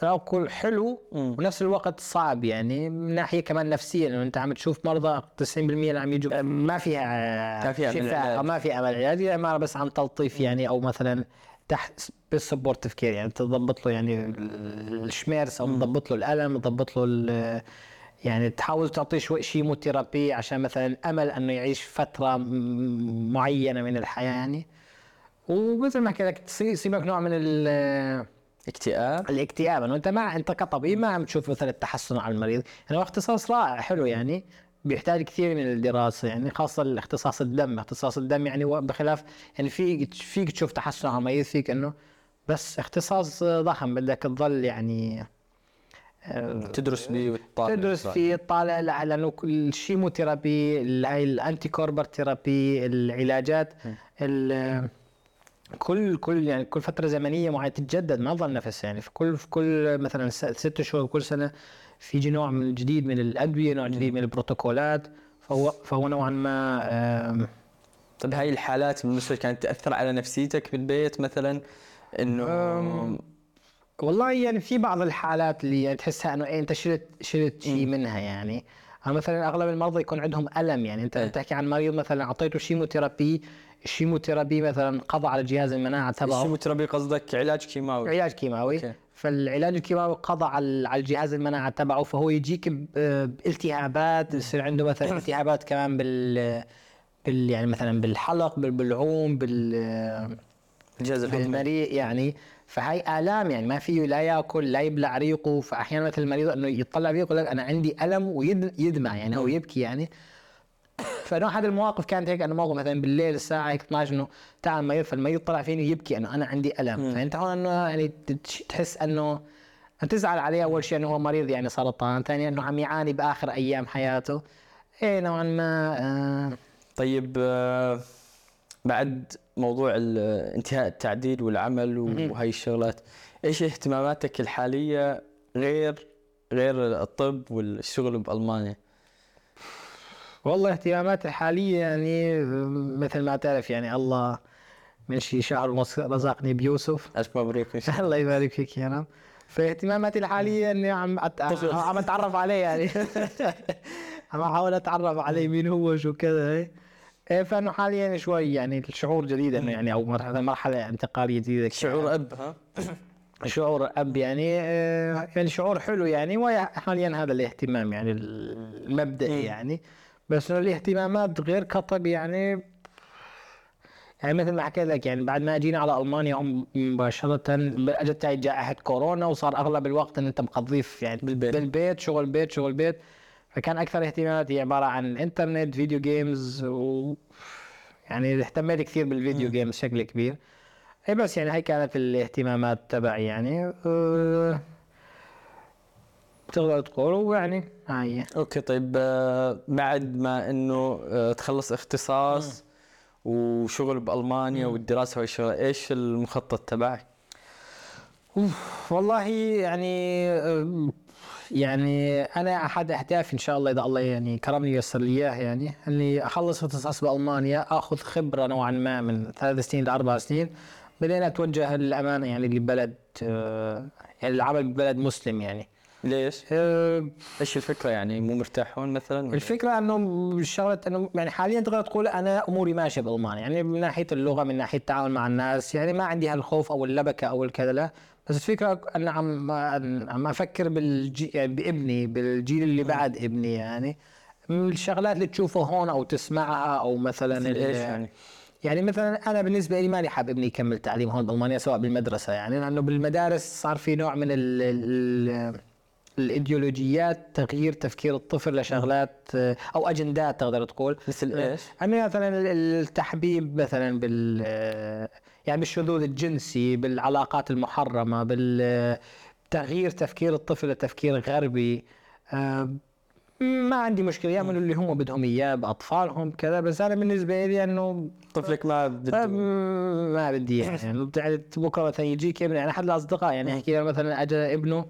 ص- كل حلو. ونفس الوقت صعب يعني من ناحية كمان نفسيه لأنه أنت عم تشوف مرضى 90% اللي عم يجوا ما فيها ما فيها شفاء علاج. ما في امل علاجي عباره بس عن تلطيف يعني أو مثلا تحت بال supportive care يعني تضبط له يعني ال- ال Schmerz أو تضبط له الألم تضبط له يعني تحاول تعطيه شوي Chemotherapie عشان مثلا أمل إنه يعيش فترة معينة من الحياة يعني ومثل ما حكيت لك يصيبك نوع من ال- اكتئاب. الاكتئاب إنه أنت ما أنت كطبيب ما عم تشوف مثلا التحسن على المريض. يعني هو اختصاص رائع حلو يعني. بيحتاج كثير من الدراسة يعني خاصة الاختصاص الدم. اختصاص الدم يعني هو بخلاف يعني في فيك تشوف تحسن على المريض فيك إنه بس اختصاص ضخم. بدك تظل يعني آه، تدرس بيه وتطالع تدرس فيه تطالع لا- لأنه ال Chemotherapie ال Antikörpertherapie العلاجات ال- كل كل يعني كل فترة زمنية معينه تتجدد ما ظل نفس يعني. في كل في كل مثلا ست شهور كل سنة في يجي نوع من جديد من الأدوية نوع جديد من البروتوكولات. فهو فهو نوعا ما طيب هاي الحالات بالنسبة كانت تأثر على نفسيتك بالبيت مثلا؟ إنه والله يعني في بعض الحالات اللي يعني تحسها إنه إيه أنت شلت شلت شيء منها يعني. مثلا أغلب المرضى يكون عندهم ألم يعني. أنت إيه. بتحكي عن مريض مثلا أعطيته شيموثيرابي الشيموثيرابي مثلا قضى على جهاز المناعة تبعه. ال Chemotherapie قصدك علاج كيماوي. علاج كيماوي. okay. فالعلاج الكيماوي قضى على على الجهاز المناعة تبعه فهو يجيك بالتهابات يصير عنده مثلا التهابات كمان بال بال يعني مثلا بالحلق بالبلعوم بال الجهاز الهضمي بالمريء يعني. فهي آلام يعني ما فيه لا يأكل لا يبلع ريقه. فاحيانا مثل المريض إنه يطلع فيه يقول لك أنا عندي ألم ويدمع يعني أو يبكي يعني. فنوع هذه المواقف كانت هيك أنا موقف مثلا بالليل الساعة هيك 12 إنه تعال المريض فالمريض طلع فيني يبكي إنه أنا عندي ألم. فانت هون إنه يعني تحس إنه تزعل عليه أول شيء إنه هو مريض يعني سرطان ثانيا إنه عم يعاني بآخر أيام حياته. إيه نوعا ما آه. طيب آه، بعد موضوع انتهاء التعديل والعمل وهي الشغلات إيش اهتماماتك الحالية غير غير الطب والشغل بألمانيا؟ والله اهتماماتي الحالية يعني مثل ما تعرف يعني الله من شي شهر ونص رزقني بيوسف. ألف مبروك الله. يبارك فيك يا رب. فاهتماماتي الحالية اني عم أت... عم أتعرف عليه يعني. عم أحاول أتعرف عليه مين هو شو كذا هي. إيه فإنه حاليا شوي يعني الشعور جديد إنه يعني أو مرحله مرحلة انتقالية جديدة. شعور أب ها؟ شعور أب يعني آه، يعني شعور حلو يعني وحاليا هذا الاهتمام يعني المبدئي يعني. بس انه الاهتمامات غير كطب يعني يعني مثل ما حكيت لك يعني بعد ما جينا على ألمانيا مباشرة أجت هاي جائحه كورونا وصار أغلب الوقت إن أنت مقضيه في يعني بالبيت. بالبيت شغل بيت شغل بيت فكان أكثر اهتماماتي عبارة عن الإنترنت video games و يعني اهتميت كثير بال video games بشكل كبير. اي بس يعني هاي كانت الاهتمامات تبعي يعني. أه تقدر تقول ويعني. هاي okay طيب آه، بعد ما إنه آه، تخلص اختصاص وشغل بألمانيا والدراسة وهي الشغلات إيش المخطط تبعك؟ والله يعني يعني أنا أحد أهدافي إن شاء الله إذا الله يعني كرمني ويسر لي إياه يعني إني أخلص اختصاص بألمانيا آخذ خبرة نوعا ما من ثلاث سنين لاربع سنين بعدين أتوجه للأمانة يعني لبلد يعني العمل ببلد مسلم يعني. ليش؟ أه، إيش الفكرة يعني مو مرتاح هون مثلا؟ الفكرة إنه شغله إنه يعني حاليا تقدر تقول أنا أموري ماشية بألمانيا يعني من ناحية اللغة من ناحية التعامل مع الناس يعني ما عندي هالخوف أو اللبكة أو الكذا لا بس الفكرة أنا عم عم أفكر بالجي يعني بابني بالجيل اللي بعد ابني يعني الشغلات اللي تشوفها هون أو تسمعها أو مثلا إيش يعني؟ يعني مثلا أنا بالنسبة لي ماني حاب إبني يكمل تعليم هون بألمانيا سواء بالمدرسة يعني لأنه بالمدارس صار في نوع من ال الإيديولوجيات تغيير تفكير الطفل لشغلات آه، أو أجندات تقدر تقول. مثل إيش؟ يعني مثلا ال- التحبيب مثلا بال آه، يعني بالشذوذ الجنسي بالعلاقات المحرمة بالتغيير تفكير الطفل لتفكير غربي. آه، ما عندي مشكلة يعملوا اللي هم بدهم إياه بأطفالهم كذا بس أنا بالنسبة لي إنه طفلك ما بده. ما بدي يعني. يعني بكرة مثلا يجيك ابن يعني أحد الأصدقاء يعني يحكي مثلا اجى ابنه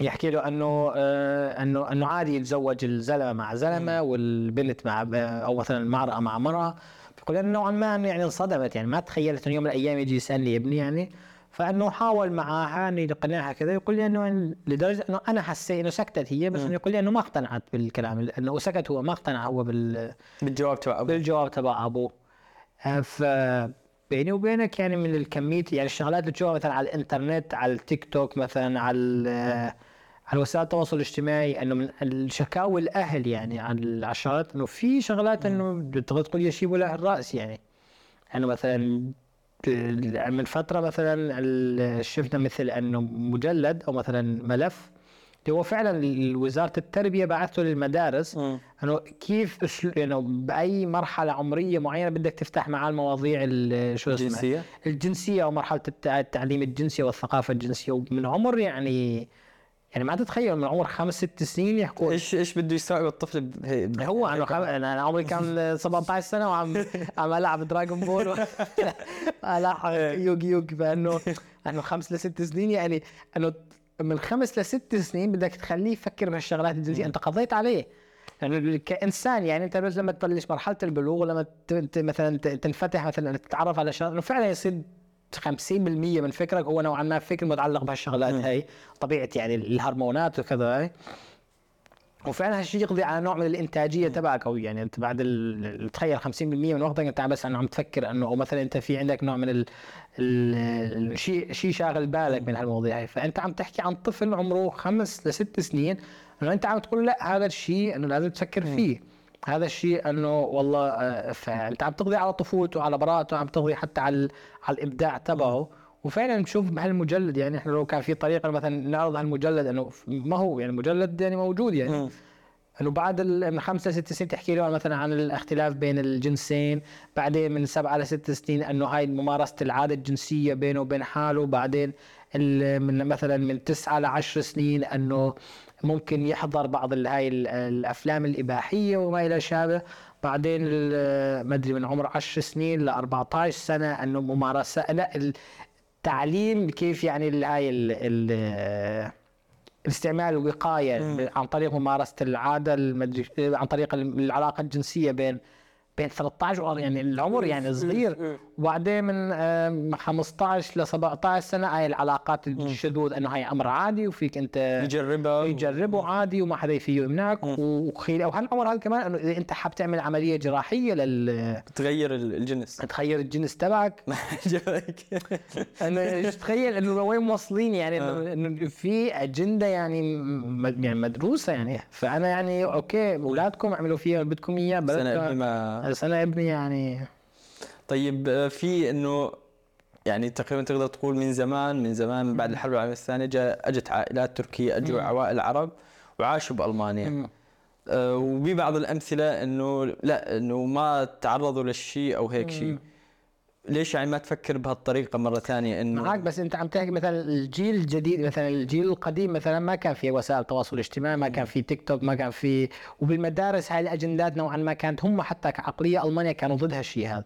يحكي له أنه آه أنه أنه عادي يتزوج الزلمة مع زلمة والبنت مع أو مثلا المرأة مع مرأة. فيقول انه نوعا ما انه يعني انصدمت يعني ما تخيلت إنه يوم من الأيام يجي يسألني ابني يعني. فأنه حاول معاها انه يقنعها كذا يقول لي إنه لدرجة إنه أنا حسيت إنه سكتت هي بس إنه يقول لي إنه ما اقتنعت بالكلام لأنه سكت هو ما اقتنع هو بال بالجواب تبع أبوه. بالجواب تبع أبوه. آه، ف بيني وبينك يعني من الكمية يعني الشغلات اللي تشوفها مثلا على الإنترنت على التيك توك مثلا على على وسائل التواصل الاجتماعي انه من الشكاوى الاهل يعني على الشغلات انه في شغلات انه تقول يشيب له الرأس يعني. انه مثلا من فترة مثلا شفنا مثل أنه مجلد أو مثلا ملف اللي هو فعلا وزارة التربية بعثته للمدارس مم. إنه كيف أسل- إنه بأي مرحلة عمرية معينة بدك تفتح معاه المواضيع ال- شو اسمه؟ الجنسية؟ الجنسية أو مرحله التع- التعليم الجنسي والثقافة الجنسية ومن عمر يعني يعني ما تتخيل من عمر خمس ست سنين يحكوا إيش إيش بده يستوعب الطفل ب- هو أنا خم... أنا عمري كان 17 سنة وعم عم ألعب دراغون بول و... ألعب يوغي يوغي فانه إنه خمس لست سنين. يعني إنه من خمس لست سنين بدك تخليه يفكر بهالشغلات الجنسية. أنت قضيت عليه. يعني كإنسان يعني أنت لما تبلش مرحلة البلوغ لما مثلا تنفتح مثلا تتعرف على شغله إنه فعلا يصير 50% من فكرك هو نوعا ما فكر متعلق بهالشغلات هاي طبيعة يعني الهرمونات وكذا هاي وفعلا هالشيء يقضي على نوع من الإنتاجية تبعك أو يعني أنت بعد تخيل 50% من وقتك أنت بس انه عم تفكر إنه أو مثلا أنت في عندك نوع من ال- ال- الشيء شيء شاغل بالك من هالمواضيع هاي. فأنت عم تحكي عن طفل عمره خمس لست سنين إنه أنت عم تقول لا هذا الشيء إنه لازم تفكر فيه. هذا الشيء إنه والله آه، فانت عم تقضي على طفولته على براءته عم تقضي حتى على على الإبداع تبعه. وفعلا نشوف بهالمجلد يعني إحنا لو كان في طريقة مثلا نعرض هالمجلد إنه ما هو يعني مجلد يعني موجود يعني. مم. إنه بعد من خمسة ست سنين تحكي له مثلا عن الاختلاف بين الجنسين بعدين من سبعة لست سنين إنه هاي ممارسة العادة الجنسية بينه وبين حاله بعدين من مثلا من تسعة لعشر سنين إنه ممكن يحضر بعض هاي ال- الأفلام الإباحية وما إلى شابه. بعدين ما أدري من عمر 10 سنين ل 14 سنة إنه ممارسة لا التعليم كيف يعني هاي الاستعمال الوقايه عن طريق ممارسة العادة المدري عن طريق العلاقة الجنسية بين بين 13 و يعني العمر يعني صغير. وبعدين من آم، 15 ل 17 سنة هاي العلاقات الشذوذ انه هاي أمر عادي وفيك أنت يجربها. يجربه عادي وما حدا فيه يمنعك وخيل وهالعمر هذا كمان إنه إذا أنت حاب تعمل عملية جراحية لل تغير ال- الجنس. تغير الجنس تبعك. أنا تخيل إنه وين موصلين يعني؟ انه إنه في أجندة يعني يعني مدروسة يعني. فأنا يعني أوكي اولادكم اعملوا فيها اللي بدكم اياه بس ما بس أنا ابني يعني. طيب في إنه يعني تقريبا تقدر تقول من زمان من زمان بعد الحرب العالمية الثانية جاء أجت عائلات تركية أجوا عوائل عرب وعاشوا بألمانيا. آه، وببعض الأمثلة إنه لا إنه ما تعرضوا للشيء أو هيك شيء. ليش يعني ما تفكر بهالطريقة مرة ثانية إنه معك بس أنت عم تحكي مثلا الجيل الجديد مثلا الجيل القديم مثلا ما كان في وسائل تواصل اجتماعي ما كان في تيك توك ما كان في وبالمدارس هاي الأجندات نوعا ما كانت هم حتى كعقلية المانيا كانوا ضد هالشيء هذا.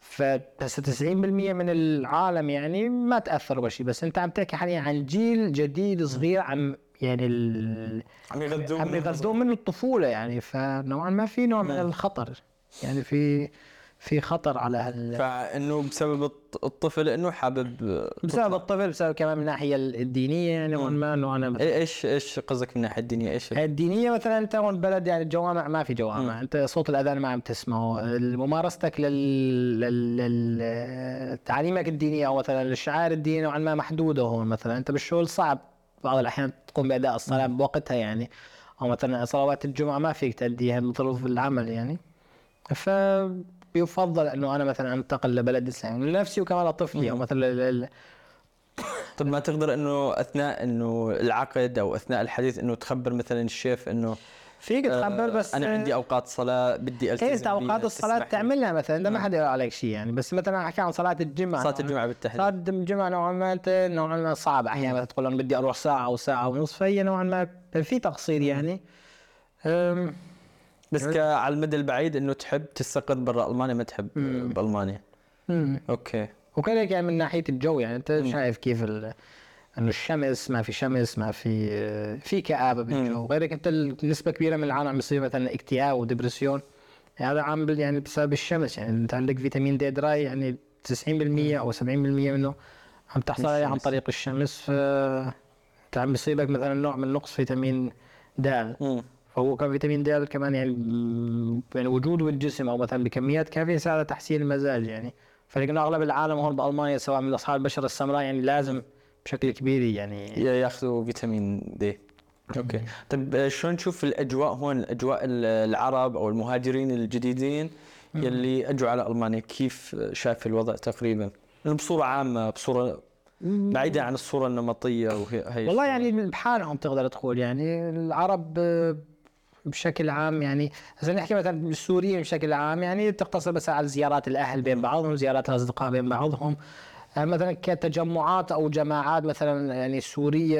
فبس 90% من العالم يعني ما تاثروا بشيء بس أنت عم تحكي حاليا عن جيل جديد صغير عم يعني ال... عم يغذوه عم يغذوه من الطفولة يعني فنوعا ما في نوع من الخطر يعني في في خطر على هال فإنه بسبب الط- الطفل إنه حابب بسبب الطفل بسبب كمان من الناحيه الدينية يعني ما إنه أنا إيه- إيش إيش قصدك من الناحيه الدينية؟ إيش الدينية مثلا أنت هون بلد يعني الجوامع ما في جوامع. أنت صوت الأذان ما عم تسمعه. ممارستك لل... لل... تعاليمك الدينية أو مثلا الشعائر الدينية نوعا ما محدودة هون مثلا. أنت بالشغل صعب بعض الأحيان تقوم بأداء الصلاة بوقتها يعني. أو مثلا صلوات الجمعة ما فيك تأديها بظروف العمل يعني. فيفضل إنه أنا مثلا أنتقل لبلد اسلامي لنفسي وكمان لطفلي أو مثلا طب ما تقدر إنه أثناء إنه العقد أو أثناء الحديث إنه تخبر مثلا الشيف إنه فيك تخبر بس أنا عندي أوقات صلاة بدي ألتزم إيه اوقات الصلاة؟ تعملها مثلا ده ما حدا يقول عليك شيء يعني بس مثلا أحكي عن صلاة الجمعة. صلاة الجمعة بالتحديد. صلاة الجمعة نوعا ما نوعا ما صعب أحيانا مثلا تقول أنا بدي أروح ساعة أو ساعة ونص فهي نوعا ما في تقصير يعني. بس ك- على المدى البعيد إنه تحب تستقر برا ألمانيا ما تحب بألمانيا. أمم. okay. وكذلك يعني من ناحية الجو يعني أنت شايف كيف ال... إنه الشمس ما في شمس ما في في كآبة بالجو. غيرك أنت نسبة كبيرة من العالم بيصير مثلا اكتئاب و Depression. هذا عم بال- يعني بسبب الشمس يعني أنت عندك فيتامين D drei يعني 90% أو 70% منه عم تحصل عليه عن طريق الشمس. ف عم بيصيبك مثلا نوع من نقص فيتامين د. فهو كان فيتامين د كمان يعني يعني وجوده بالجسم أو مثلا بكميات كافية يساعد على تحسين المزاج يعني. فلكن أغلب العالم هون بألمانيا سواء من أصحاب البشره السمراء يعني لازم بشكل كبير يعني. ياخذوا فيتامين دي okay. طيب آه، شلون تشوف الأجواء هون الأجواء ال- العرب أو المهاجرين الجديدين يلي أجوا على ألمانيا؟ كيف شايف الوضع تقريبا؟ بصورة عامة بصورة بعيدا عن الصورة النمطية وهي هي والله. يعني بحالهم تقدر تقول يعني. العرب آه، بشكل عام يعني اذا نحكي مثلا السوريين بشكل عام يعني تقتصر بس على زيارات الأهل بين بعضهم زيارات الأصدقاء بين بعضهم آه، مثلا كتجمعات أو جماعات مثلا يعني سورية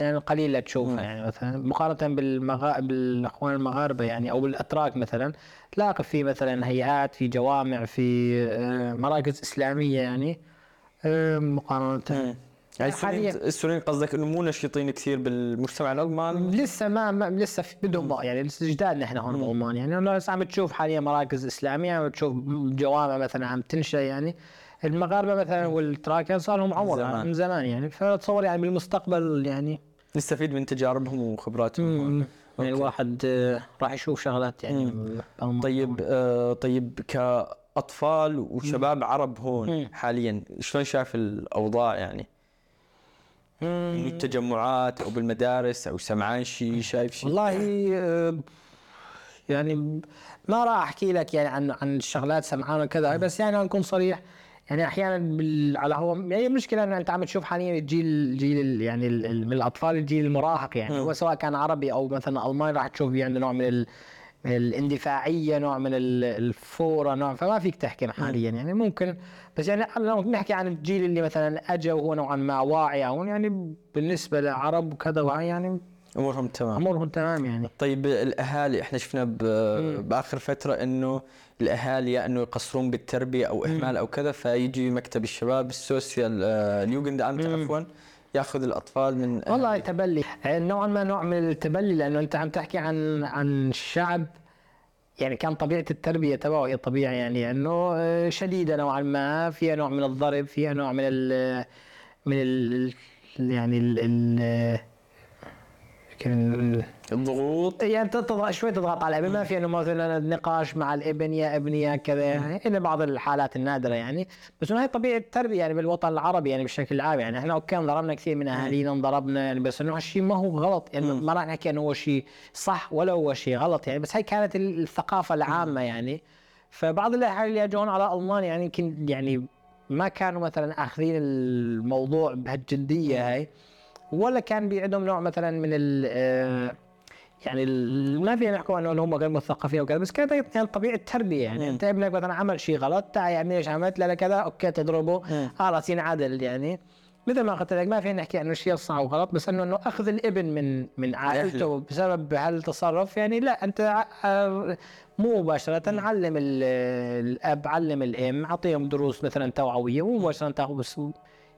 يعني قليل لا تشوفها يعني مثلا مقارنة بالمغا... بالأخوان المغاربة يعني أو الأتراك مثلا تلاقي في مثلا هيئات في جوامع في آه، مراكز إسلامية يعني آه، مقارنة. يعني السوريين السوريين قصدك إنه مو نشيطين كثير بالمجتمع الالماني لسه ما, ما لسه في بدهم يعني لسه جداد نحن هون بالمان يعني لسه عم تشوف حاليا مراكز إسلامية عم تشوف جوامع مثلا عم تنشأ يعني المغاربة مثلا والتراكن صار لهم عمر. يعني من زمان يعني فتصور يعني بالمستقبل يعني نستفيد من تجاربهم وخبراتهم. يعني. الواحد آه، راح يشوف شغلات يعني. طيب آه طيب كأطفال وشباب عرب هون. حاليا شلون شايف الأوضاع يعني؟ إنه التجمعات أو بالمدارس أو سمعان شيء شايف شيء؟ والله آه، يعني ما راح أحكي لك يعني عن عن الشغلات سمعان وكذا بس يعني نكون صريح يعني أحيانا بال... على هو يعني المشكلة انه أنت عم تشوف حاليا الجيل الجيل ال- يعني. ال- من الأطفال الجيل المراهق يعني هو سواء كان عربي أو مثلا ألماني راح تشوف في عنده نوع من ال... الاندفاعية نوع من ال- الفورة نوع فما فيك تحكم حاليا يعني ممكن. بس يعني لو نحكي عن الجيل اللي مثلا اجى وهو نوعا ما واعي أو يعني بالنسبة للعرب وكذا يعني أمورهم تمام. أمورهم تمام يعني. طيب الأهالي إحنا شفنا بآخر فترة إنه الأهالي يا انه يقصرون بالتربية أو إهمال أو كذا فيجي مكتب الشباب السوسيال آه، اليوجند امت عفوا ياخذ الأطفال من والله تبلي. نوعا ما نوع من التبلي لأنه أنت عم تحكي عن عن شعب يعني كان طبيعة التربية تبعه هي طبيعة يعني إنه آه، شديدة نوعا ما. فيها نوع من الضرب فيها نوع من ال من ال يعني ال ال كان- الضغوط يعني تضغط شوي تضغط على الإبن ما في إنه مثلا نقاش مع الإبن يا ابني يا كذا يعني الا بعض الحالات النادرة يعني. بس إنه هي طبيعة التربيه يعني بالوطن العربي يعني بشكل عام يعني. إحنا okay انضربنا كثير من أهالينا انضربنا يعني بس إنه هالشيء ما هو غلط يعني. ما راح نحكي إنه هو شيء صح ولا هو شيء غلط يعني. بس هي كانت ال- الثقافة العامة يعني. فبعض الأهالي اللي اجون على المانيا يعني يمكن يعني ما كانوا مثلا آخذين الموضوع بهالجدية هاي ولا كان بيعندهم نوع مثلا من ال آه، يعني ما فينا نحكوا انه هم غير مثقفين وكذا بس كانت يعني طبيعة التربيه يعني. أنت ابنك مثلا عمل شيء غلط تعال يا ابني إيش عملت؟ لا كذا okay تضربه. خلاص ينعدل يعني. مثل ما قلت لك ما فينا نحكي انه شيء صح وغلط بس انه إنه أخذ الإبن من من عائلته بسبب هالتصرف. يعني لا أنت آه، مو مباشرة علم ال- الأب علم الأم أعطيهم دروس مثلا توعوية مو مباشرة تأخذ بس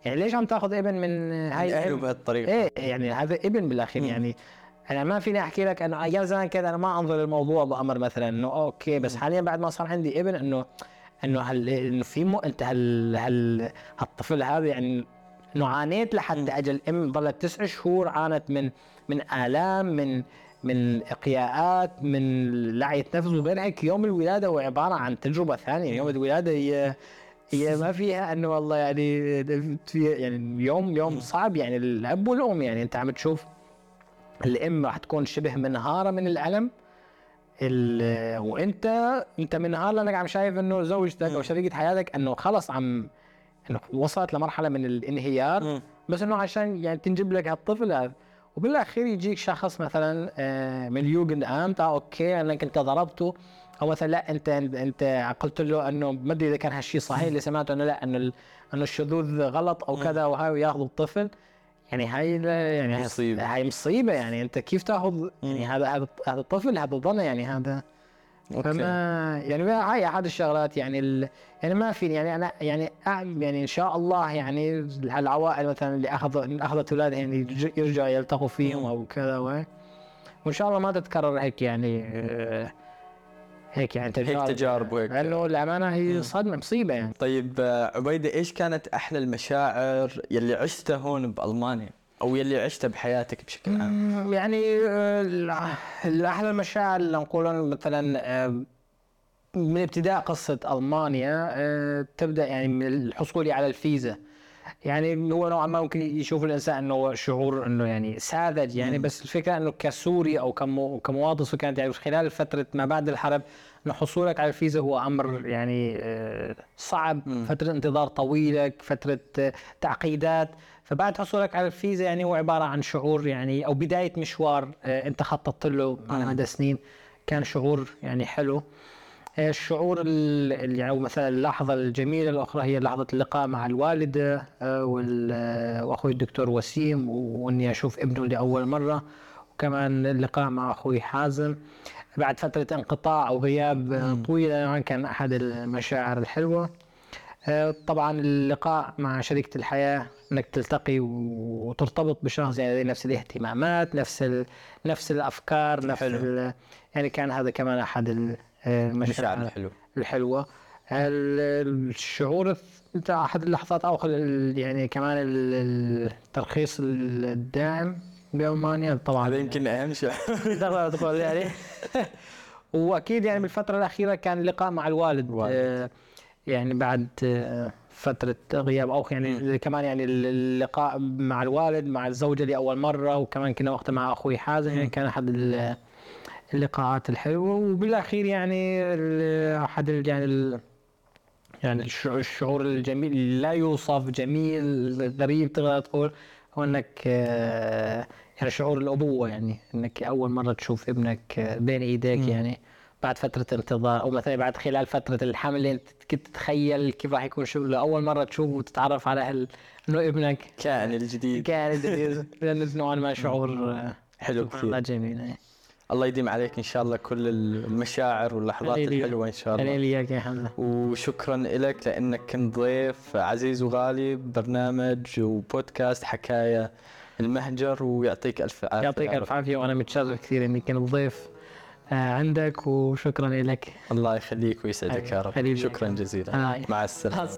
يعني ليش عم تأخذ إبن من هاي أهله الام بهالطريقة؟ إيه يعني هذا إبن بالأخير يعني. أنا ما فيني أحكي لك انه أيام زمان كذا أنا ما أنظر الموضوع بأمر مثلا إنه okay بس حاليا بعد ما صار عندي ابن إنه إنه هل إنه في مو أنت هل هل هالطفل هذا يعني إنه عانيت لحتى اجى الام ظلت تسع شهور عانت من من آلام من من إقياءات من لعية نفس هيك يوم الولادة هو عبارة عن تجربة ثانية يوم الولادة هي هي ما فيها إنه والله يعني في يعني يوم يوم صعب يعني الأب والأم يعني أنت عم تشوف الام راح تكون شبه منهارة من الألم. ال- وانت انت منهار لأنك عم شايف إنه زوجتك أو شريكة حياتك إنه خلص عم إنه وصلت لمرحلة من الانهيار. بس إنه عشان يعني تنجب لك هالطفل هذا وبالأخير يجيك شخص مثلا آه، من اليوجن امت أوكي انك انت ضربته أو مثلا لا انت أنت قلت له إنه ما أدري إذا كان هالشيء صحيح اللي سمعته إنه لا إنه إنه الشذوذ غلط أو كذا وهاي وياخذوا الطفل. يعني هاي يعني هاي- مصيبة. هاي مصيبة يعني انت كيف تاخذ يعني هذا هذا هذا الطفل هذا ضنا يعني هذا. فما يعني ما- هاي أحد الشغلات يعني ال... يعني ما في يعني أنا يعني أعلم يعني إن شاء الله يعني العوائل مثلا اللي اخذ اللي أخذت اولادها يعني يرج- يرجعوا يلتقوا فيهم أو كذا وإن شاء الله ما تتكرر هيك يعني آه، هيك يعني هيك تجارب. تجارب وهيك. لأنه الامانه هي صدمة مصيبة يعني. طيب آه، عبيدة إيش كانت أحلى المشاعر يلي عشتها هون بألمانيا؟ أو يلي عشتها بحياتك بشكل عام؟ يعني آه، الاحلى المشاعر اللي نقول مثلا آه، من ابتداء قصة ألمانيا تبدأ يعني من الحصول على الفيزا. يعني هو نوعا ما ممكن يشوف الإنسان إنه شعور إنه يعني ساذج. يعني بس الفكرة إنه كسوري أو كمو كمواطن سوري كانت يعني خلال فترة ما بعد الحرب إنه حصولك على الفيزا هو أمر يعني آه، صعب. فترة انتظار طويلة فترة آه، تعقيدات. فبعد حصولك على الفيزا يعني هو عبارة عن شعور يعني أو بداية مشوار آه، أنت خططت له على مدى سنين. كان شعور يعني حلو. الشعور ال- ال- يعني مثلا اللحظة الجميلة الأخرى هي لحظة اللقاء مع الوالدة آه، آه، وأخوي الدكتور وسيم وإني أشوف ابنه لأول مرة وكمان اللقاء مع أخوي حازم. بعد فترة انقطاع أو غياب طويلة نوعاً كان أحد المشاعر الحلوة. آه، طبعا اللقاء مع شريكة الحياة إنك تلتقي وترتبط بشخص يعني نفس الاهتمامات نفس ال... نفس الأفكار نفس. ال... يعني كان هذا كمان أحد المشاعر الحلو الحلوة. ال- الشعور الث- أحد اللحظات أو يعني كمان ال- الترخيص الدائم بألمانيا طبعا. هذا يمكن أهم شيء. يعني. وأكيد يعني بالفترة الأخيرة كان اللقاء مع الوالد والد. آه، يعني بعد آه، فترة غياب أو يعني كمان يعني اللقاء مع الوالد مع الزوجة لأول مرة وكمان كنا وقتها مع أخوي حازم يعني كان أحد اللقاءات الحلوة وبالأخير يعني أحد يعني ال- يعني الش- الشعور الجميل لا يوصف جميل غريب تقدر تقول هو إنك آه، يعني شعور الأبوة يعني إنك أول مرة تشوف ابنك آه، بين إيديك يعني بعد فترة انتظار أو مثلا بعد خلال فترة الحمل اللي أنت كنت تتخيل كيف راح يكون شغله اول مرة تشوفه وتتعرف على هال إنه ابنك. كائن الجديد. كان لأنه نوعا ما شعور آه، حلو كثير. جميل يعني. الله يديم عليك إن شاء الله كل المشاعر واللحظات. الحلوة إن شاء الله يا وشكرا لك لأنك كنت ضيف عزيز وغالي ببرنامج وبودكاست حكاية المهجر ويعطيك ألف عافية يعطيك ألف عافية وأنا متشرف كثير إني كنت ضيف آه، عندك وشكرا لك الله يخليك ويسعدك يا رب حبيبي. شكرا جزيلا آه. مع السلامة